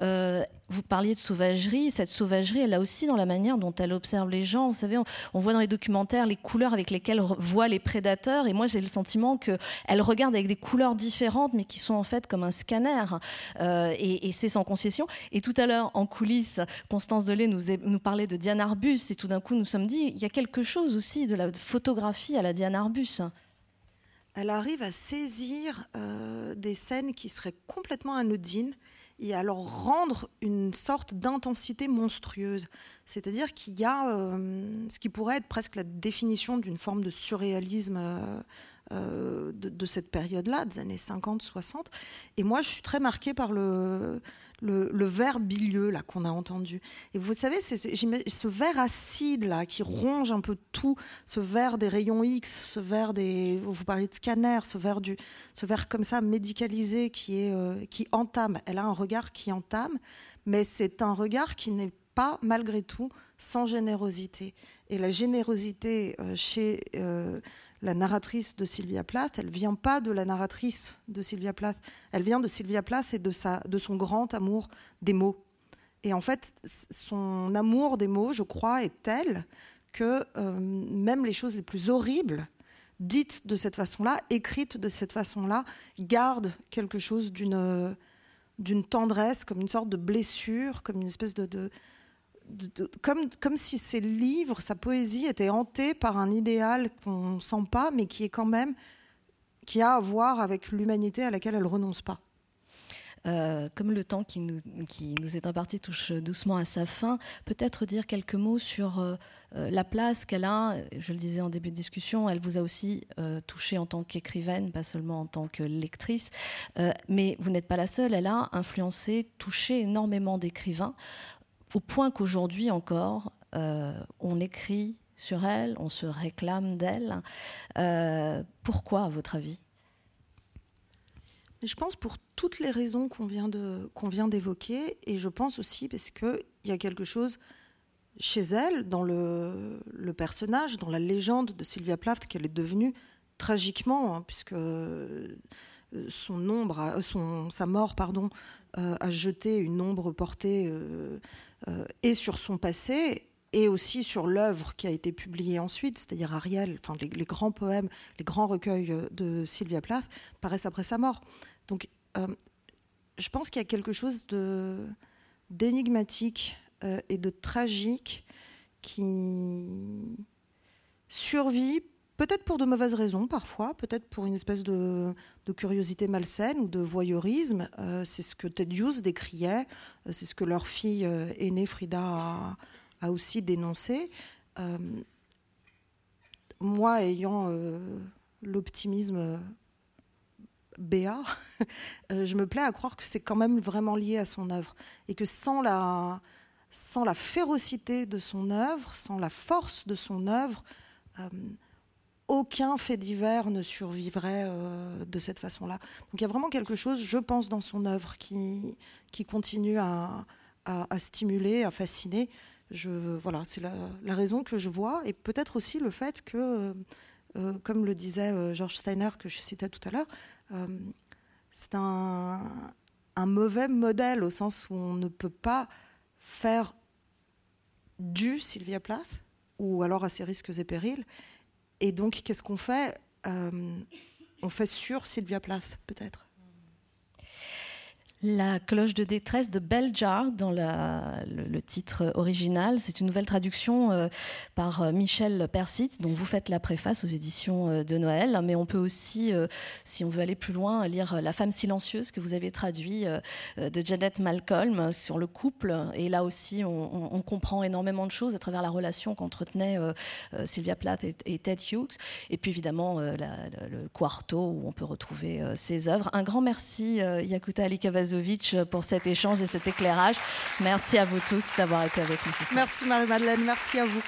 Euh, vous parliez de sauvagerie. Cette sauvagerie, elle a aussi dans la manière dont elle observe les gens. Vous savez, on, voit dans les documentaires les couleurs avec lesquelles voit les prédateurs. Et moi, j'ai le sentiment qu'elle regarde avec des couleurs différentes, mais qui sont en fait comme un scanner. et, et c'est sans concession. Et tout à l'heure, en coulisses, Constance Delay nous, nous parlait de Diane Arbus, et tout d'un coup, nous sommes dit, il y a quelque chose aussi de la photographie à la Diane Arbus. Elle arrive à saisir euh, des scènes qui seraient complètement anodines et à leur rendre une sorte d'intensité monstrueuse. C'est-à-dire qu'il y a euh, ce qui pourrait être presque la définition d'une forme de surréalisme euh, de, cette période-là, des années 50-60. Et moi, je suis très marquée par le, le, verre bilieux là qu'on a entendu. Et vous savez, ce verre acide là qui ronge un peu tout, ce verre des rayons X, ce verre des, vous parlez de scanner, ce verre du, ce comme ça médicalisé qui est, euh, qui entame. Elle a un regard qui entame, mais c'est un regard qui n'est pas malgré tout sans générosité. Et la générosité euh, chez la narratrice de Sylvia Plath, elle vient pas de la narratrice de Sylvia Plath, elle vient de Sylvia Plath et de, sa, de son grand amour des mots. Et en fait, son amour des mots, je crois, est tel que euh, même les choses les plus horribles, dites de cette façon-là, écrites de cette façon-là, gardent quelque chose d'une d'une tendresse, comme une sorte de blessure, comme une espèce de comme, si ses livres, sa poésie était hantée par un idéal qu'on ne sent pas, mais qui est quand même qui a à voir avec l'humanité à laquelle elle renonce pas. Euh, comme le temps qui nous, est imparti touche doucement à sa fin, peut-être dire quelques mots sur euh, euh, la place qu'elle a. Je le disais en début de discussion, elle vous a aussi touché en tant qu'écrivaine, pas seulement en tant que lectrice. mais vous n'êtes pas la seule. Elle a influencé, touché énormément d'écrivains, au point qu'aujourd'hui encore, on écrit sur elle, on se réclame d'elle. pourquoi, à votre avis? Je pense pour toutes les raisons qu'on vient, d'évoquer, et je pense aussi parce qu'il y a quelque chose chez elle, dans le, personnage, dans la légende de Sylvia Plath, qu'elle est devenue tragiquement, hein, puisque euh, son ombre, son, sa mort, pardon, euh, a jeté une ombre portée euh, et sur son passé et aussi sur l'œuvre qui a été publiée ensuite, c'est-à-dire Ariel, enfin les, grands poèmes, les grands recueils de Sylvia Plath paraissent après sa mort. Donc, euh, je pense qu'il y a quelque chose d'énigmatique euh, et de tragique qui survit, peut-être pour de mauvaises raisons parfois, peut-être pour une espèce de, curiosité malsaine ou de voyeurisme. Euh, c'est ce que Ted Hughes décriait, c'est ce que leur fille aînée Frida a, aussi dénoncé. moi, ayant l'optimisme Béa, euh, je me plais à croire que c'est quand même vraiment lié à son œuvre et que sans la, sans la férocité de son œuvre, sans la force de son œuvre, euh, aucun fait divers ne survivrait euh, de cette façon-là. Donc il y a vraiment quelque chose, je pense, dans son œuvre qui, qui continue à, à, stimuler, à fasciner. Je, voilà, c'est la, raison que je vois et peut-être aussi le fait que, comme le disait George Steiner que je citais tout à l'heure, euh, c'est un, mauvais modèle au sens où on ne peut pas faire du Sylvia Plath, ou alors à ses risques et périls. Et donc, qu'est-ce qu'on fait? Euh, On fait sur Sylvia Plath, peut-être. La cloche de détresse de Beljar dans le, titre original. C'est une nouvelle traduction euh, par euh, Michel Persitz, dont vous faites la préface aux éditions euh, de Noël. Mais on peut aussi, si on veut aller plus loin, lire La femme silencieuse que vous avez traduit de Janet Malcolm sur le couple. Et là aussi, on, comprend énormément de choses à travers la relation qu'entretenaient Sylvia Plath et, Ted Hughes. Et puis évidemment, le quarto où on peut retrouver ses œuvres. Un grand merci, Yakuta Alikavaz pour cet échange et cet éclairage. Merci à vous tous d'avoir été avec nous ce soir. Merci Marie-Madeleine, merci à vous.